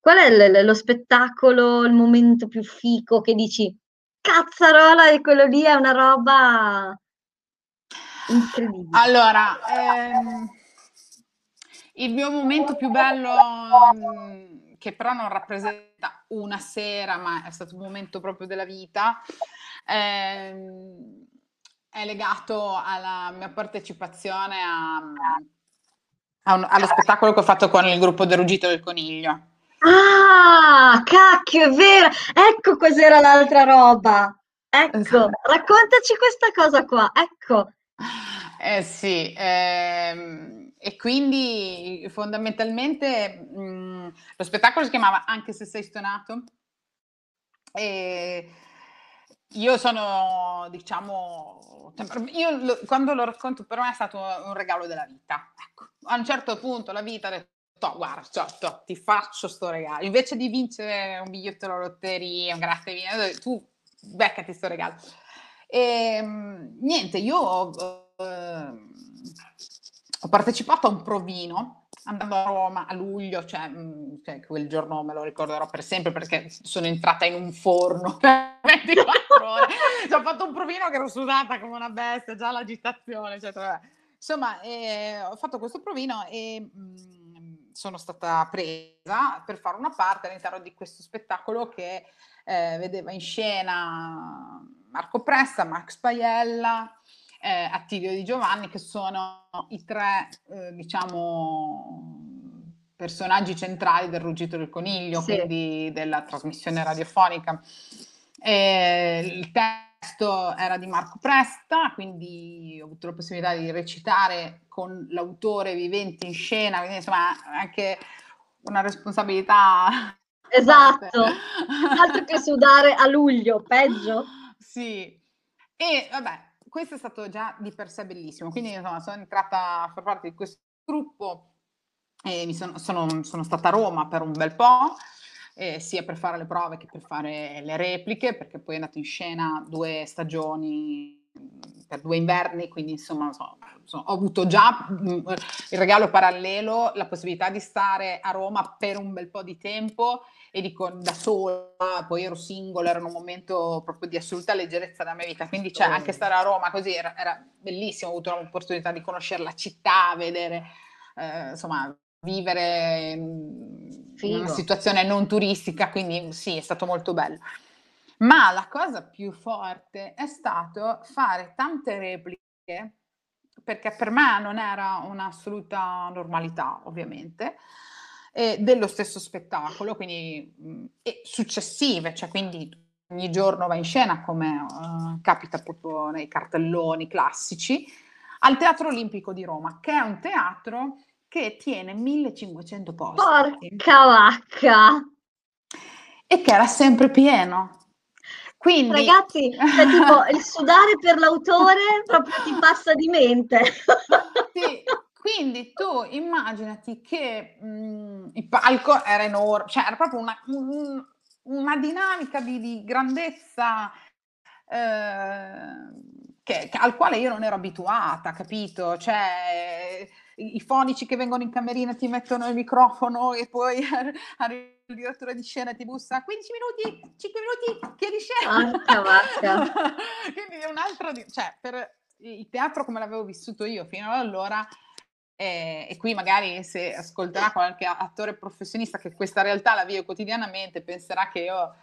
Qual è l- lo spettacolo, il momento più fico che dici, cazzarola, e quello lì è una roba incredibile? Allora, ehm il mio momento più bello, mm, che però non rappresenta una sera, ma è stato un momento proprio della vita, ehm, è legato alla mia partecipazione a, a un, allo spettacolo che ho fatto con il gruppo del Ruggito del Coniglio. Ah, cacchio, è vero! Ecco cos'era l'altra roba. Ecco, esatto. raccontaci questa cosa qua. Ecco. Eh sì, ehm, e quindi fondamentalmente mh, mhmm, lo spettacolo si chiamava Anche se sei stonato. E io sono, diciamo, io lo, quando lo racconto per me è stato un regalo della vita. Ecco, a un certo punto la vita ha detto, to, guarda, to, to, ti faccio sto regalo. Invece di vincere un biglietto alla lotteria, un grazie tu beccati sto regalo. E niente, io... Eh, ho partecipato a un provino andando a Roma a luglio, cioè, mm, cioè, quel giorno me lo ricorderò per sempre perché sono entrata in un forno per 24 ore. Cioè, ho fatto un provino che ero sudata come una bestia, già l'agitazione, cioè, insomma, eh, ho fatto questo provino e mh, mm, sono stata presa per fare una parte all'interno di questo spettacolo che eh, vedeva in scena Marco Presta, Max Paiella, eh, Attilio Di Giovanni, che sono i tre, eh, diciamo, personaggi centrali del Ruggito del Coniglio, sì. quindi della trasmissione radiofonica. E il testo era di Marco Presta, quindi ho avuto la possibilità di recitare con l'autore vivente in scena, quindi insomma anche una responsabilità. Esatto, altro che sudare a luglio, peggio. Sì, e vabbè, questo è stato già di per sé bellissimo, quindi insomma, sono entrata a far parte di questo gruppo e sono, sono, sono stata a Roma per un bel po', eh, sia per fare le prove che per fare le repliche, perché poi è andato in scena due stagioni per due inverni, quindi insomma so, so, ho avuto già mh, il regalo parallelo, la possibilità di stare a Roma per un bel po' di tempo e dico da sola, poi ero singola, era un momento proprio di assoluta leggerezza della mia vita, quindi cioè, anche stare a Roma così era, era bellissimo, ho avuto l'opportunità di conoscere la città, vedere, eh, insomma, vivere in Figo. una situazione non turistica, quindi sì, è stato molto bello. Ma la cosa più forte è stato fare tante repliche perché per me non era un'assoluta normalità, ovviamente, e dello stesso spettacolo, quindi mh, e successive, cioè quindi ogni giorno va in scena come uh, capita proprio nei cartelloni classici, al Teatro Olimpico di Roma, che è un teatro che tiene 1500 posti. Porca vacca! E che era sempre pieno. Quindi... Ragazzi, cioè, tipo, il sudare per l'autore proprio ti passa di mente. sì, quindi tu immaginati che mh, mhmm, il palco era enorme, cioè era proprio una, un, una dinamica di, di grandezza eh, che, che, al quale io non ero abituata, capito? Cioè i fonici che vengono in camerina ti mettono il microfono e poi arriva il direttore di scena ti bussa 15 minuti, 5 minuti, chiedi scena. Quindi è un altro, cioè per il teatro come l'avevo vissuto io fino ad allora eh, e qui magari se ascolterà qualche attore professionista che questa realtà la vive quotidianamente penserà che io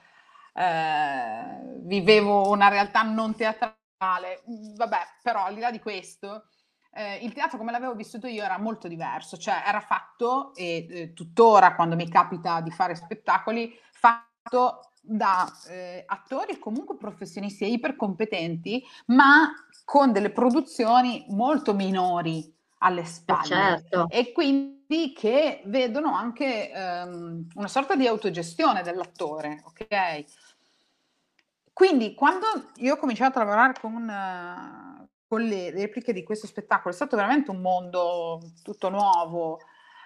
eh, vivevo una realtà non teatrale. Vabbè, però al di là di questo, eh, il teatro come l'avevo vissuto io era molto diverso, cioè era fatto, e eh, tuttora quando mi capita di fare spettacoli, fatto da eh, attori comunque professionisti e ipercompetenti, ma con delle produzioni molto minori alle eh, spalle. certo. E quindi che vedono anche um, una sorta di autogestione dell'attore, ok? Quindi quando io ho cominciato a lavorare con, uh, con le repliche di questo spettacolo, è stato veramente un mondo tutto nuovo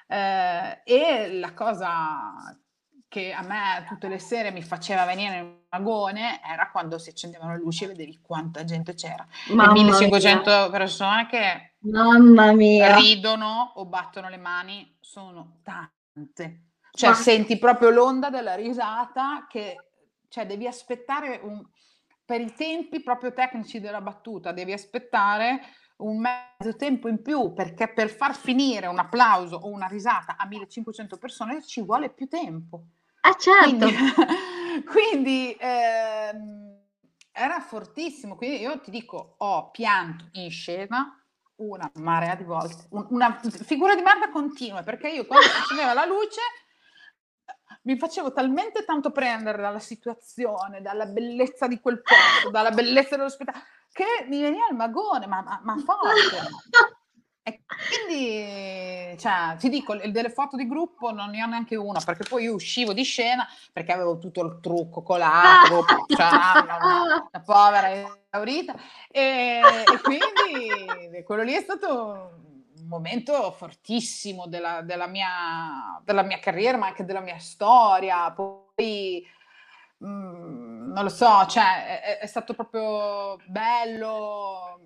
eh, e la cosa che a me tutte le sere mi faceva venire in vagone era quando si accendevano le luci e vedevi quanta gente c'era. Mamma 1500 mia. persone che Mamma mia. ridono o battono le mani sono tante. Cioè Ma... senti proprio l'onda della risata che cioè, devi aspettare un, per i tempi proprio tecnici della battuta, devi aspettare un mezzo tempo in più perché per far finire un applauso o una risata a 1500 persone ci vuole più tempo. Ah certo. Quindi, quindi ehm, era fortissimo, quindi io ti dico, ho pianto in scena una marea di volte, un, una figura di merda continua, perché io quando si accendeva la luce mi facevo talmente tanto prendere dalla situazione, dalla bellezza di quel posto, dalla bellezza dello spettacolo, che mi veniva il magone, ma, ma, ma forte. E quindi, cioè, ti dico, delle foto di gruppo non ne ho neanche una, perché poi io uscivo di scena perché avevo tutto il trucco colato, cioè, una, una povera esaurita, e, e quindi quello lì è stato momento fortissimo della, della, mia, della mia carriera, ma anche della mia storia. Poi, mh, mm, non lo so, cioè, è, è stato proprio bello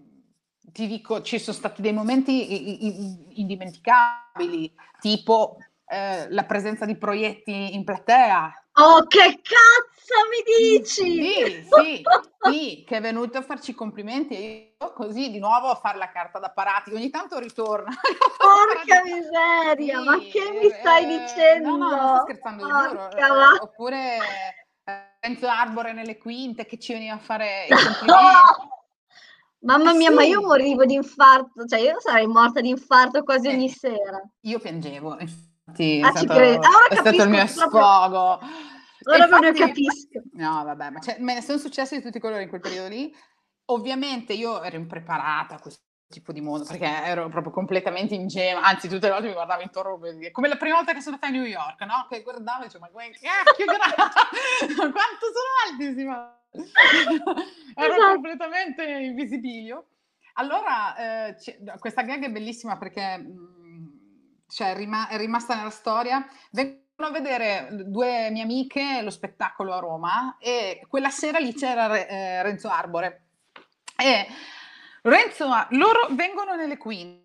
ti dico, ci sono stati dei momenti indimenticabili, tipo eh, la presenza di proietti in platea. Oh, che cazzo mi dici? Sì, sì, sì, che è venuto a farci complimenti e io così di nuovo a fare la carta da parati, ogni tanto ritorna. Porca miseria, sì, ma che mi stai eh, dicendo? No, no, non sto scherzando. Eh, oppure eh, Renzo Arbore nelle quinte che ci veniva a fare i complimenti. Mamma eh mia, sì. ma io morivo di infarto, cioè io sarei morta di infarto quasi eh, ogni sera. Io piangevo, infatti ah, è, stato, è stato, il mio sfogo. Ora proprio capisco. No, vabbè, ma cioè, me ne sono successi di tutti i colori in quel periodo lì. Ovviamente io ero impreparata a questo tipo di mondo perché ero proprio completamente ingenua anzi tutte le volte mi guardavo intorno come la prima volta che sono stata a New York no? che guardavo e dicevo ma che gra- quanto sono alti si Ero esatto. completamente invisibilio. Allora, eh, questa gag è bellissima perché mm, cioè, rima- è, rimasta nella storia. Vengono a vedere due mie amiche lo spettacolo a Roma e quella sera lì c'era Re- eh, Renzo Arbore. E Renzo, loro vengono nelle quinte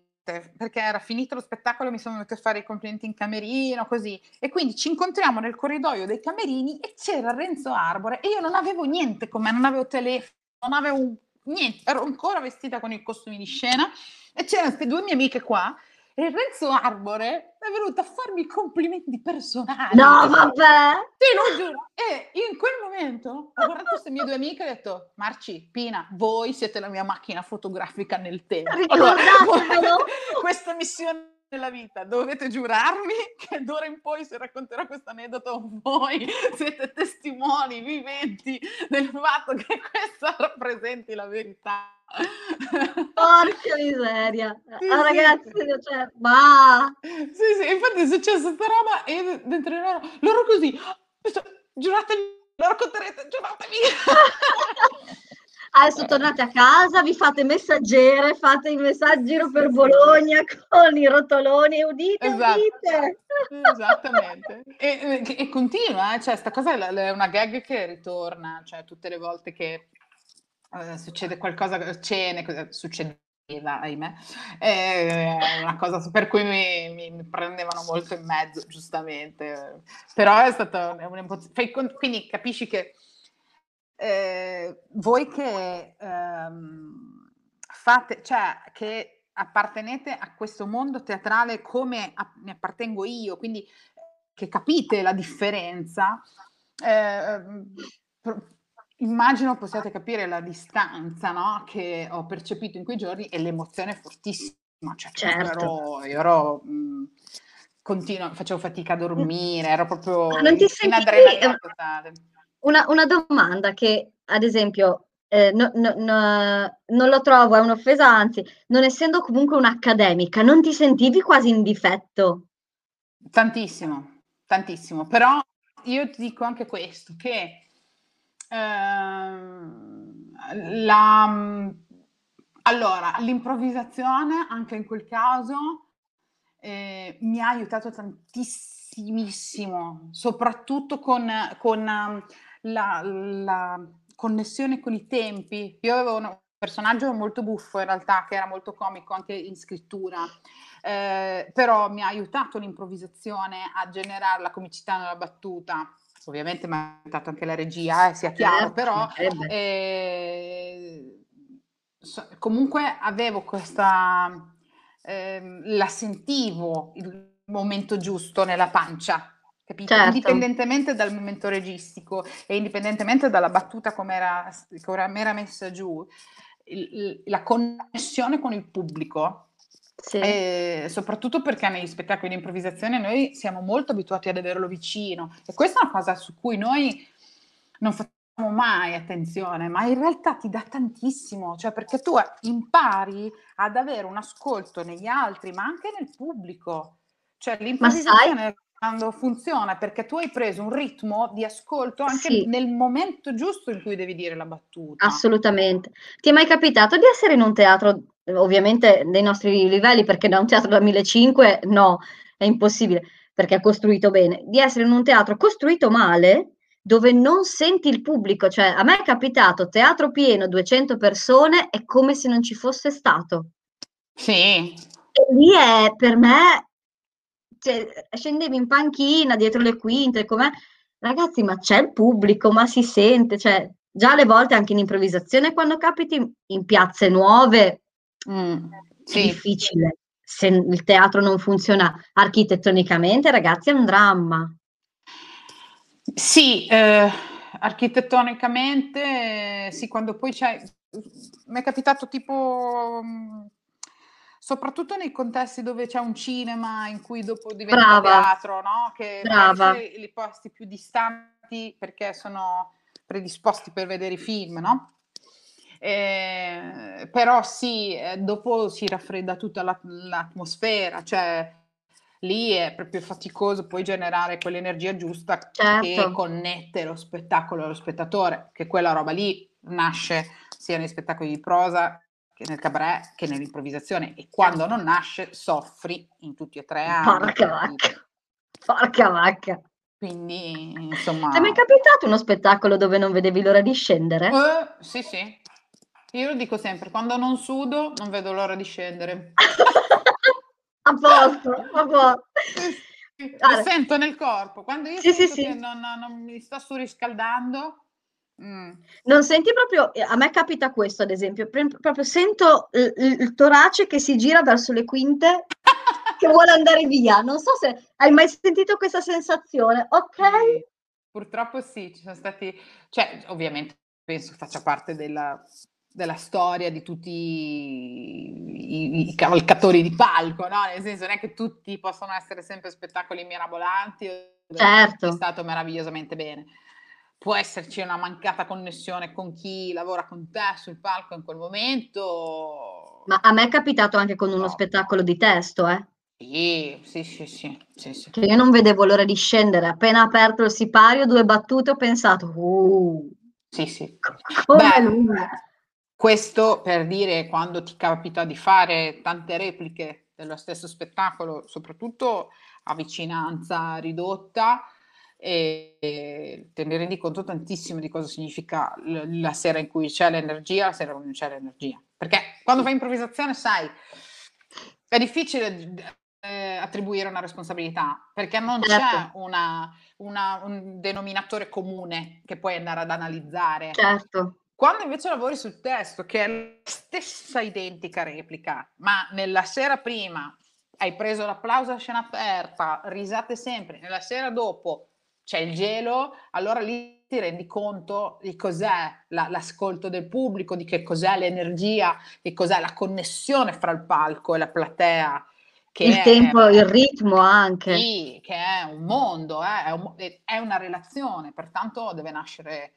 perché era finito lo spettacolo, mi sono venuti a fare i complimenti in camerino, così. E quindi ci incontriamo nel corridoio dei camerini e c'era Renzo Arbore e io non avevo niente con me, non avevo telefono, non avevo niente, ero ancora vestita con i costumi di scena e c'erano queste due mie amiche qua E Renzo Arbore è venuto a farmi complimenti personali. No, vabbè! Sì, lo giuro. E in quel momento ho guardato queste mie due amiche e ho detto, Marci, Pina, voi siete la mia macchina fotografica nel tempo. Allora, questa missione nella vita, dovete giurarmi che d'ora in poi se racconterò questo aneddoto voi siete testimoni viventi del fatto che questa rappresenti la verità. Porca miseria! Sì, ah, sì. ragazzi, cioè, ma... Sì, sì, infatti è successa questa roba e dentro loro, loro così, giuratemi, lo racconterete, giuratemi! Adesso tornate a casa, vi fate messaggere, fate il messaggio per Bologna con i rotoloni udite, esatto. udite. Esattamente. E, e, e continua, eh? cioè sta cosa è una gag che ritorna, cioè tutte le volte che uh, succede qualcosa, cene, succedeva, ahimè, è una cosa per cui mi, mi, mi, prendevano molto in mezzo, giustamente. Però è stato un quindi capisci che eh, voi che ehm, fate, cioè che appartenete a questo mondo teatrale come a, ne appartengo io, quindi che capite la differenza, eh, immagino possiate capire la distanza no? che ho percepito in quei giorni e l'emozione fortissima. Cioè, certo. ero, io ero mh, continuo, facevo fatica a dormire, ero proprio non ti in adrenalina totale una, una domanda che, ad esempio, eh, no, no, no, non lo trovo, è un'offesa, anzi, non essendo comunque un'accademica, non ti sentivi quasi in difetto? Tantissimo, tantissimo, però io ti dico anche questo, che ehm, la, allora, l'improvvisazione anche in quel caso eh, mi ha aiutato tantissimo, soprattutto con, con la, la connessione con i tempi. Io avevo un personaggio molto buffo in realtà, che era molto comico anche in scrittura, eh, però mi ha aiutato l'improvvisazione a generare la comicità nella battuta. Ovviamente mi ha aiutato anche la regia, eh, sia chiaro, certo, però eh, so, comunque avevo questa, eh, la sentivo il momento giusto nella pancia capito? Certo. Indipendentemente dal momento registico e indipendentemente dalla battuta come era, come era messa giù, il, la connessione con il pubblico, sì. e soprattutto perché negli spettacoli di improvvisazione noi siamo molto abituati ad averlo vicino e questa è una cosa su cui noi non facciamo mai attenzione, ma in realtà ti dà tantissimo, cioè perché tu impari ad avere un ascolto negli altri, ma anche nel pubblico. Cioè l'improvvisazione quando funziona perché tu hai preso un ritmo di ascolto anche sì. nel momento giusto in cui devi dire la battuta. Assolutamente. Ti è mai capitato di essere in un teatro, ovviamente dei nostri livelli, perché da un teatro da 1500 no, è impossibile, perché è costruito bene, di essere in un teatro costruito male dove non senti il pubblico, cioè a me è capitato teatro pieno, 200 persone, è come se non ci fosse stato. Sì. E lì è per me cioè, scendevi in panchina dietro le quinte, com'è? Ragazzi, ma c'è il pubblico, ma si sente, cioè, già alle volte anche in improvvisazione, quando capiti in piazze nuove, mm, sì. è difficile. Se il teatro non funziona architettonicamente, ragazzi, è un dramma. Sì, eh, architettonicamente, sì, quando poi c'è... Mi è capitato tipo mm, soprattutto nei contesti dove c'è un cinema in cui dopo diventa Brava. teatro, no? Che Brava. i posti più distanti perché sono predisposti per vedere i film, no? Eh, però sì, eh, dopo si raffredda tutta la, l'atmosfera, cioè lì è proprio faticoso poi generare quell'energia giusta certo. che connette lo spettacolo allo spettatore, che quella roba lì nasce sia nei spettacoli di prosa che nel cabaret che nell'improvvisazione e quando non nasce soffri in tutti e tre anni. Porca vacca, porca vacca. Quindi, insomma... Ti è mai capitato uno spettacolo dove non vedevi l'ora di scendere? Eh, sì, sì. Io lo dico sempre, quando non sudo non vedo l'ora di scendere. a posto, a posto. Lo sento nel corpo, quando io sì, sento sì, che sì. Non, non mi sto surriscaldando, Mm. Non senti proprio, a me capita questo ad esempio, proprio sento il, il, torace che si gira verso le quinte che vuole andare via. Non so se hai mai sentito questa sensazione. Ok. Purtroppo sì, ci sono stati, cioè ovviamente penso faccia parte della, della storia di tutti i, i, cavalcatori di palco, no? Nel senso non è che tutti possono essere sempre spettacoli mirabolanti, certo. è stato meravigliosamente bene può esserci una mancata connessione con chi lavora con te sul palco in quel momento. Ma a me è capitato anche con uno no. spettacolo di testo, eh? Sì, sì, sì, sì, sì, sì. Che io non vedevo l'ora di scendere. Appena aperto il sipario, due battute, ho pensato, uh, sì, sì. Beh. Questo per dire quando ti capita di fare tante repliche dello stesso spettacolo, soprattutto a vicinanza ridotta, e te ne rendi conto tantissimo di cosa significa la sera in cui c'è l'energia, la sera in cui non c'è l'energia. Perché quando fai improvvisazione, sai, è difficile eh, attribuire una responsabilità perché non certo. c'è una, una, un denominatore comune che puoi andare ad analizzare. Certo. Quando invece lavori sul testo, che è la stessa identica replica, ma nella sera prima hai preso l'applauso a scena aperta, risate sempre, nella sera dopo c'è il gelo, allora lì ti rendi conto di cos'è la, l'ascolto del pubblico, di che cos'è l'energia, di cos'è la connessione fra il palco e la platea. Che il è, tempo, il ritmo anche. Sì, che è un mondo, eh, è, un, è, una relazione, pertanto deve nascere,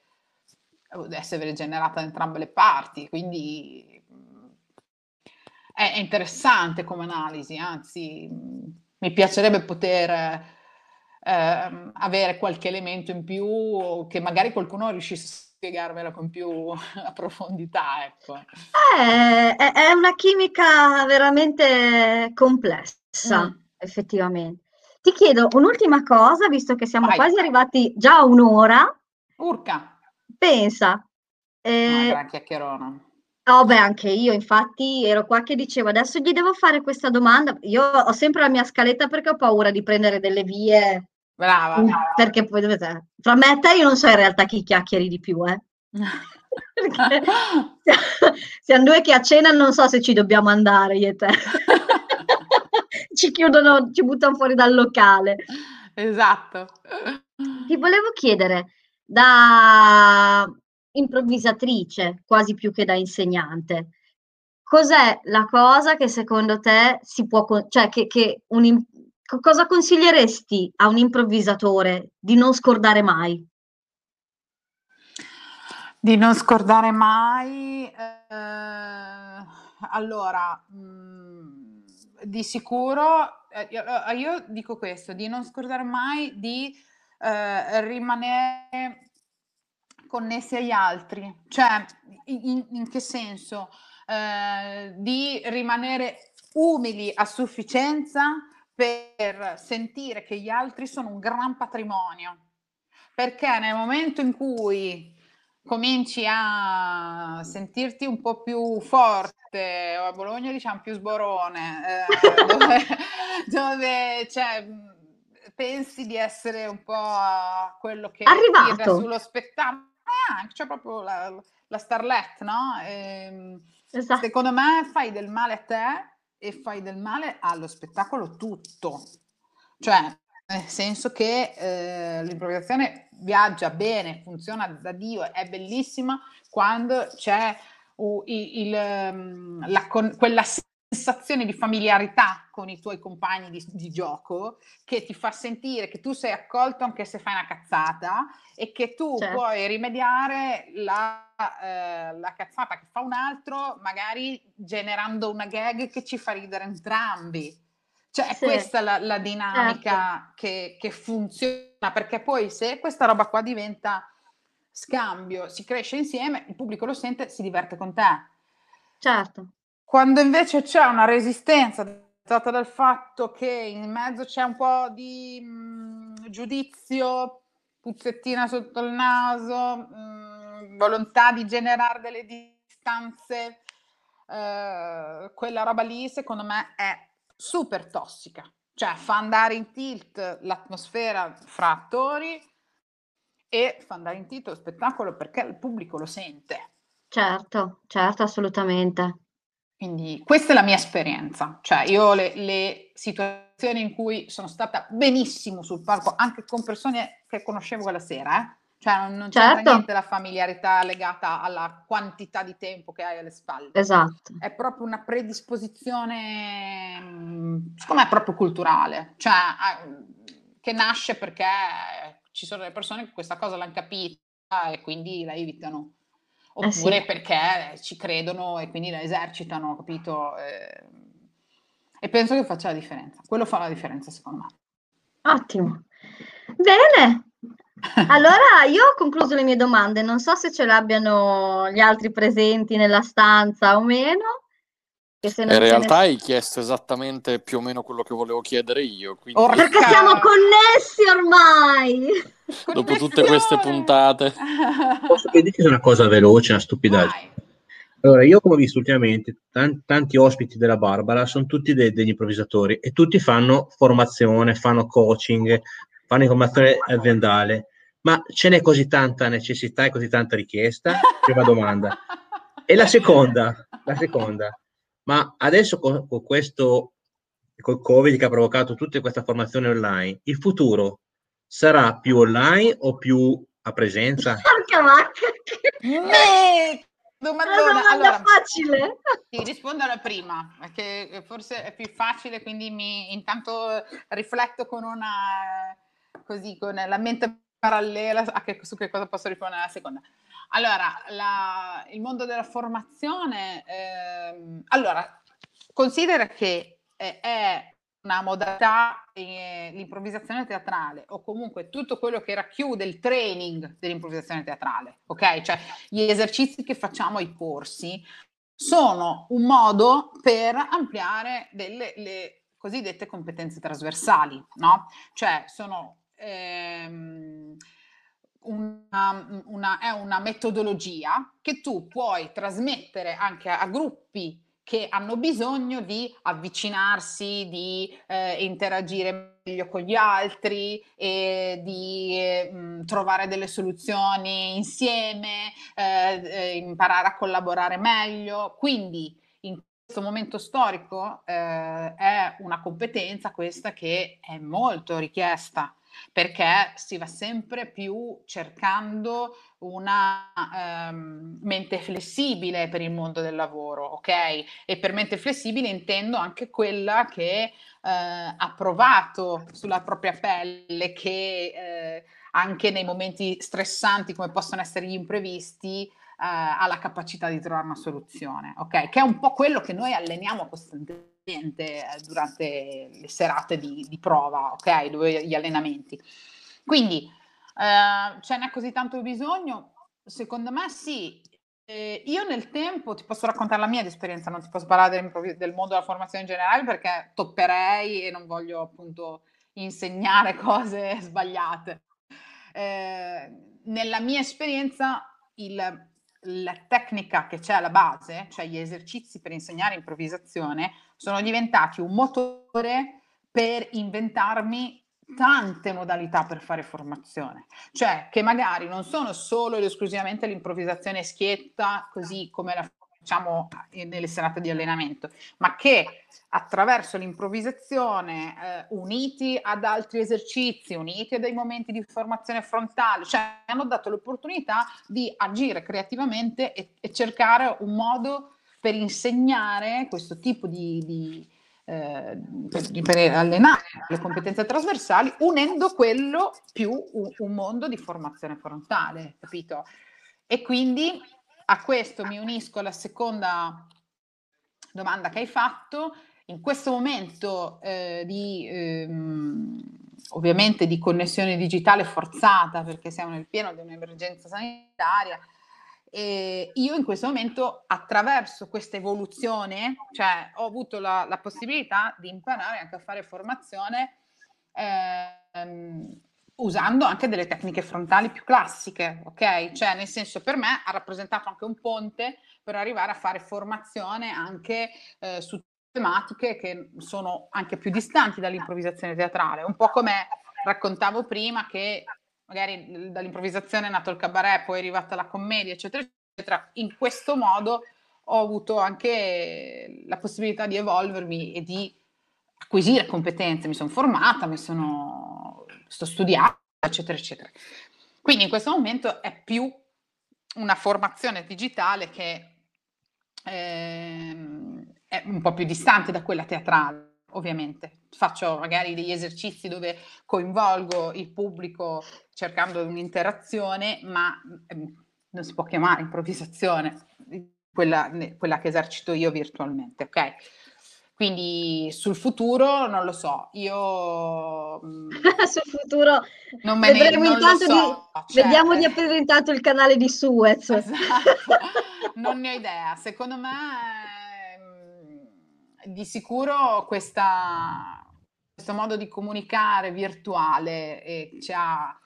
deve essere generata da entrambe le parti, quindi è, è interessante come analisi, anzi mi piacerebbe poter eh, avere qualche elemento in più che magari qualcuno riuscisse a spiegarmelo con più profondità. Ecco. Eh, è, è, una chimica veramente complessa, mm. effettivamente. Ti chiedo un'ultima cosa, visto che siamo Vai. quasi arrivati già a un'ora. Urca. Pensa. Eh, gran chiacchierona. Oh beh, anche io infatti ero qua che dicevo adesso gli devo fare questa domanda. Io ho sempre la mia scaletta perché ho paura di prendere delle vie Brava, mm. Perché poi dovete... Fra me e te io non so in realtà chi chiacchieri di più, eh. siamo due che a cena non so se ci dobbiamo andare io e te. ci chiudono, ci buttano fuori dal locale. Esatto. Ti volevo chiedere, da improvvisatrice, quasi più che da insegnante, cos'è la cosa che secondo te si può, cioè che, che un, cosa consiglieresti a un improvvisatore di non scordare mai? Di non scordare mai, eh, allora, mh, mm, di sicuro, eh, io, eh, io, dico questo, di non scordare mai di eh, rimanere connessi agli altri, cioè in, in che senso? Eh, di rimanere umili a sufficienza per sentire che gli altri sono un gran patrimonio. Perché nel momento in cui cominci a sentirti un po' più forte, o a Bologna diciamo più sborone, eh, dove, dove cioè, pensi di essere un po' quello che Arrivato. tira sullo spettacolo, ah, c'è proprio la, la starlet, no? E, ehm, esatto. Secondo me fai del male a te e fai del male allo spettacolo tutto. Cioè, nel senso che eh, l'improvvisazione viaggia bene, funziona da Dio, è bellissima quando c'è uh, il, il, ehm, la, quella sensazione di familiarità con i tuoi compagni di, di, gioco che ti fa sentire che tu sei accolto anche se fai una cazzata e che tu certo. puoi rimediare la, eh, la, cazzata che fa un altro magari generando una gag che ci fa ridere entrambi. Cioè è sì. questa la, la dinamica certo. che, che funziona perché poi se questa roba qua diventa scambio, si cresce insieme, il pubblico lo sente, si diverte con te. Certo. Quando invece c'è una resistenza data dal fatto che in mezzo c'è un po' di mh, mm, giudizio, puzzettina sotto il naso, mh, mm, volontà di generare delle distanze, eh, quella roba lì secondo me è super tossica, cioè fa andare in tilt l'atmosfera fra attori e fa andare in tilt lo spettacolo perché il pubblico lo sente. Certo, certo, assolutamente. Quindi questa è la mia esperienza, cioè io le, le, situazioni in cui sono stata benissimo sul palco, anche con persone che conoscevo quella sera, eh? cioè non, non certo. c'è niente la familiarità legata alla quantità di tempo che hai alle spalle. Esatto. È proprio una predisposizione, mm, secondo me, proprio culturale, cioè che nasce perché ci sono delle persone che questa cosa l'hanno capita e quindi la evitano oppure eh sì. perché ci credono e quindi la esercitano, capito? Eh, e penso che faccia la differenza. Quello fa la differenza, secondo me. Ottimo. Bene. Allora io ho concluso le mie domande, non so se ce l'abbiano gli altri presenti nella stanza o meno. In realtà ne... hai chiesto esattamente più o meno quello che volevo chiedere io. Quindi... Perché siamo connessi ormai! Dopo tutte queste puntate. Posso dirti una cosa veloce, una stupidaggine? Allora, io come ho visto ultimamente, tanti, tanti ospiti della Barbara sono tutti de- degli improvvisatori e tutti fanno formazione, fanno coaching, fanno informazione aziendale. Ma ce n'è così tanta necessità e così tanta richiesta? Prima domanda. E la seconda, la seconda, ma adesso con, con questo, col Covid che ha provocato tutta questa formazione online, il futuro sarà più online o più a presenza? Porca vacca! Me! Domandona. Una domanda allora, facile. Ti rispondo alla prima, che forse è più facile, quindi mi intanto rifletto con una così, con la mente parallela a che, su che cosa posso rispondere alla seconda. Allora, la, il mondo della formazione, ehm, allora, considera che è una modalità, eh, l'improvvisazione teatrale o comunque tutto quello che racchiude il training dell'improvvisazione teatrale, ok? Cioè gli esercizi che facciamo ai corsi sono un modo per ampliare delle le cosiddette competenze trasversali, no? Cioè sono ehm, una, una, è una metodologia che tu puoi trasmettere anche a, a gruppi che hanno bisogno di avvicinarsi, di eh, interagire meglio con gli altri e di eh, mh, trovare delle soluzioni insieme, eh, eh, imparare a collaborare meglio. Quindi in questo momento storico eh, è una competenza questa che è molto richiesta perché si va sempre più cercando una um, mente flessibile per il mondo del lavoro, ok? E per mente flessibile intendo anche quella che uh, ha provato sulla propria pelle che uh, anche nei momenti stressanti come possono essere gli imprevisti uh, ha la capacità di trovare una soluzione, ok? Che è un po' quello che noi alleniamo costantemente durante le serate di, di prova, ok? Dove gli allenamenti. Quindi eh, ce n'è così tanto bisogno? Secondo me sì. Eh, io nel tempo ti posso raccontare la mia esperienza, non ti posso parlare del, del mondo della formazione in generale perché topperei e non voglio appunto insegnare cose sbagliate. Eh, nella mia esperienza il, la tecnica che c'è alla base, cioè gli esercizi per insegnare improvvisazione, sono diventati un motore per inventarmi tante modalità per fare formazione, cioè che magari non sono solo ed esclusivamente l'improvvisazione schietta, così come la facciamo nelle serate di allenamento, ma che attraverso l'improvvisazione, eh, uniti ad altri esercizi, uniti a dei momenti di formazione frontale, cioè hanno dato l'opportunità di agire creativamente e, e cercare un modo per insegnare questo tipo di, di eh, per, per, allenare le competenze trasversali, unendo quello più un, un mondo di formazione frontale, capito? E quindi a questo mi unisco alla seconda domanda che hai fatto. In questo momento eh, di ehm, ovviamente di connessione digitale forzata, perché siamo nel pieno di un'emergenza sanitaria, e io in questo momento, attraverso questa evoluzione, cioè ho avuto la, la possibilità di imparare anche a fare formazione ehm, usando anche delle tecniche frontali più classiche, ok? Cioè, nel senso, per me ha rappresentato anche un ponte per arrivare a fare formazione anche eh, su tematiche che sono anche più distanti dall'improvvisazione teatrale, un po' come raccontavo prima che magari dall'improvvisazione è nato il cabaret, poi è arrivata la commedia, eccetera, eccetera. In questo modo ho, avuto anche la possibilità di evolvermi e di acquisire competenze, mi sono formata, mi sono, sto studiando, eccetera, eccetera. Quindi in questo momento è più una formazione digitale che eh, è un po' più distante da quella teatrale, ovviamente. Faccio magari degli esercizi dove coinvolgo il pubblico cercando un'interazione, ma eh, non si può chiamare improvvisazione quella, quella che esercito io virtualmente, ok? Quindi sul futuro non lo so, io sul futuro non me ne, non intanto so, di, cioè, vediamo di aprire intanto il canale di Suez. Esatto, non ne ho idea. Secondo me mm, di sicuro questa, questo modo di comunicare virtuale eh, ci ha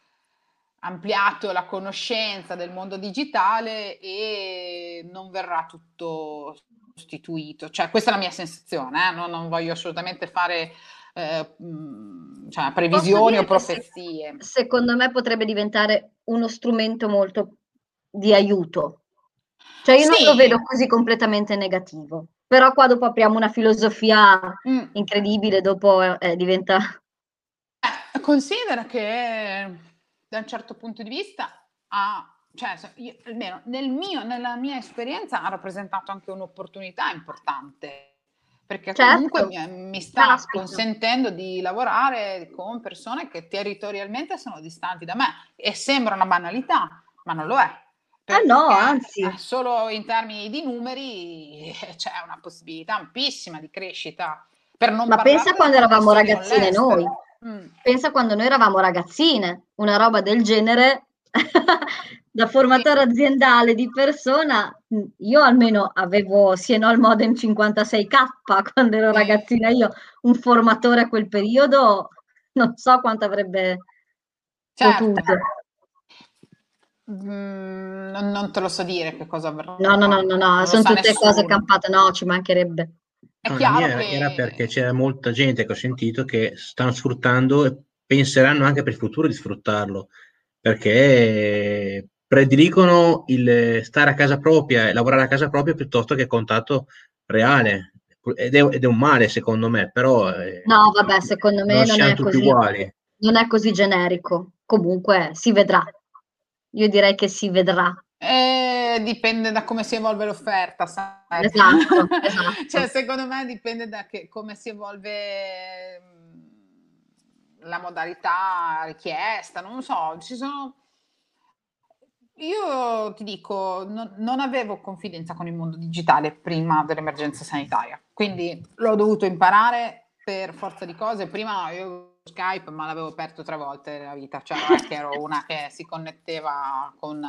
ampliato la conoscenza del mondo digitale e non verrà tutto sostituito. Cioè, questa è la mia sensazione, eh? non, non, voglio assolutamente fare eh, cioè, previsioni o profezie. Se, secondo me potrebbe diventare uno strumento molto di aiuto. Cioè, io sì. non lo vedo così completamente negativo. Però qua dopo apriamo una filosofia mm. incredibile, dopo eh, diventa... Eh, considera che da un certo punto di vista ha cioè, io, almeno nel mio, nella mia esperienza ha rappresentato anche un'opportunità importante perché certo. comunque mi, mi sta Aspetta. consentendo di lavorare con persone che territorialmente sono distanti da me e sembra una banalità, ma non lo è. Eh no, anzi. Solo in termini di numeri c'è una possibilità ampissima di crescita. Per non ma pensa quando eravamo ragazzine noi. Mm. Pensa quando noi eravamo ragazzine, una roba del genere da formatore aziendale di persona, io almeno avevo sì no il modem 56k quando ero ragazzina, io un formatore a quel periodo non so quanto avrebbe certo. potuto. Mm, non, non, te lo so dire che cosa avverrà. No, no, no, no, no. sono tutte nessuno. cose campate, no, ci mancherebbe. È no, chiaro che... Era perché c'era molta gente che ho sentito che stanno sfruttando e penseranno anche per il futuro di sfruttarlo, perché prediligono il stare a casa propria e lavorare a casa propria piuttosto che contatto reale. Ed è, ed è un male secondo me, però... Eh, no, vabbè, secondo me non, non è così. Uguali. Non è così generico. Comunque si vedrà. Io direi che si vedrà. Eh, dipende da come si evolve l'offerta, sai? Esatto, esatto. cioè, secondo me dipende da che, come si evolve mm, la modalità richiesta, non so, ci sono io ti dico, non, non, avevo confidenza con il mondo digitale prima dell'emergenza sanitaria, quindi l'ho dovuto imparare per forza di cose. Prima io Skype, ma l'avevo aperto tre volte nella vita, cioè che ero una che si connetteva con,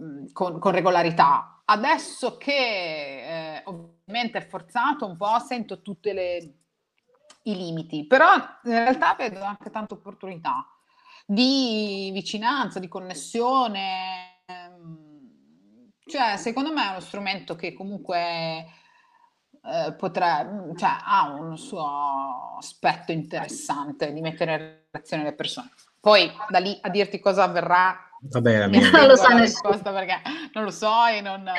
mm, con, con regolarità. Adesso che eh, ovviamente è forzato un po', sento tutti i limiti, però in realtà vedo anche tante opportunità di vicinanza, di connessione. Ehm, cioè, secondo me è uno strumento che comunque eh, potrà, cioè, ha un suo aspetto interessante di mettere in relazione le persone. Poi da lì a dirti cosa avverrà, Vabbè, la mia. non lo sa nessuno perché non lo so e non,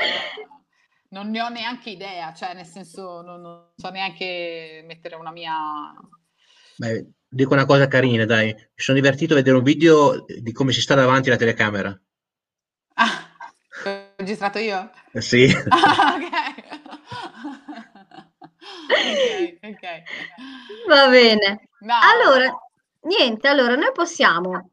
non, ne ho neanche idea, cioè nel senso non, non so neanche mettere una mia... Beh, dico una cosa carina, dai. Mi sono divertito a vedere un video di come si sta davanti alla telecamera. Ah, l'ho registrato io? Eh, sì. Ah, ok. ok, ok. Va bene. No. Allora, niente, allora noi possiamo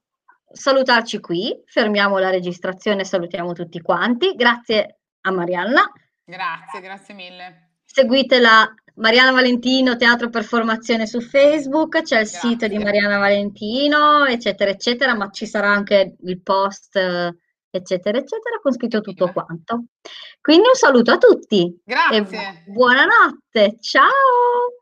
salutarci qui, fermiamo la registrazione, salutiamo tutti quanti. Grazie a Marianna. Grazie, grazie mille. Seguitela Mariana Valentino, Teatro per Formazione su Facebook, c'è il Grazie. sito di Mariana Valentino, eccetera, eccetera, ma ci sarà anche il post, eccetera, eccetera, con scritto tutto quanto. Quindi un saluto a tutti. Grazie. buonanotte, ciao!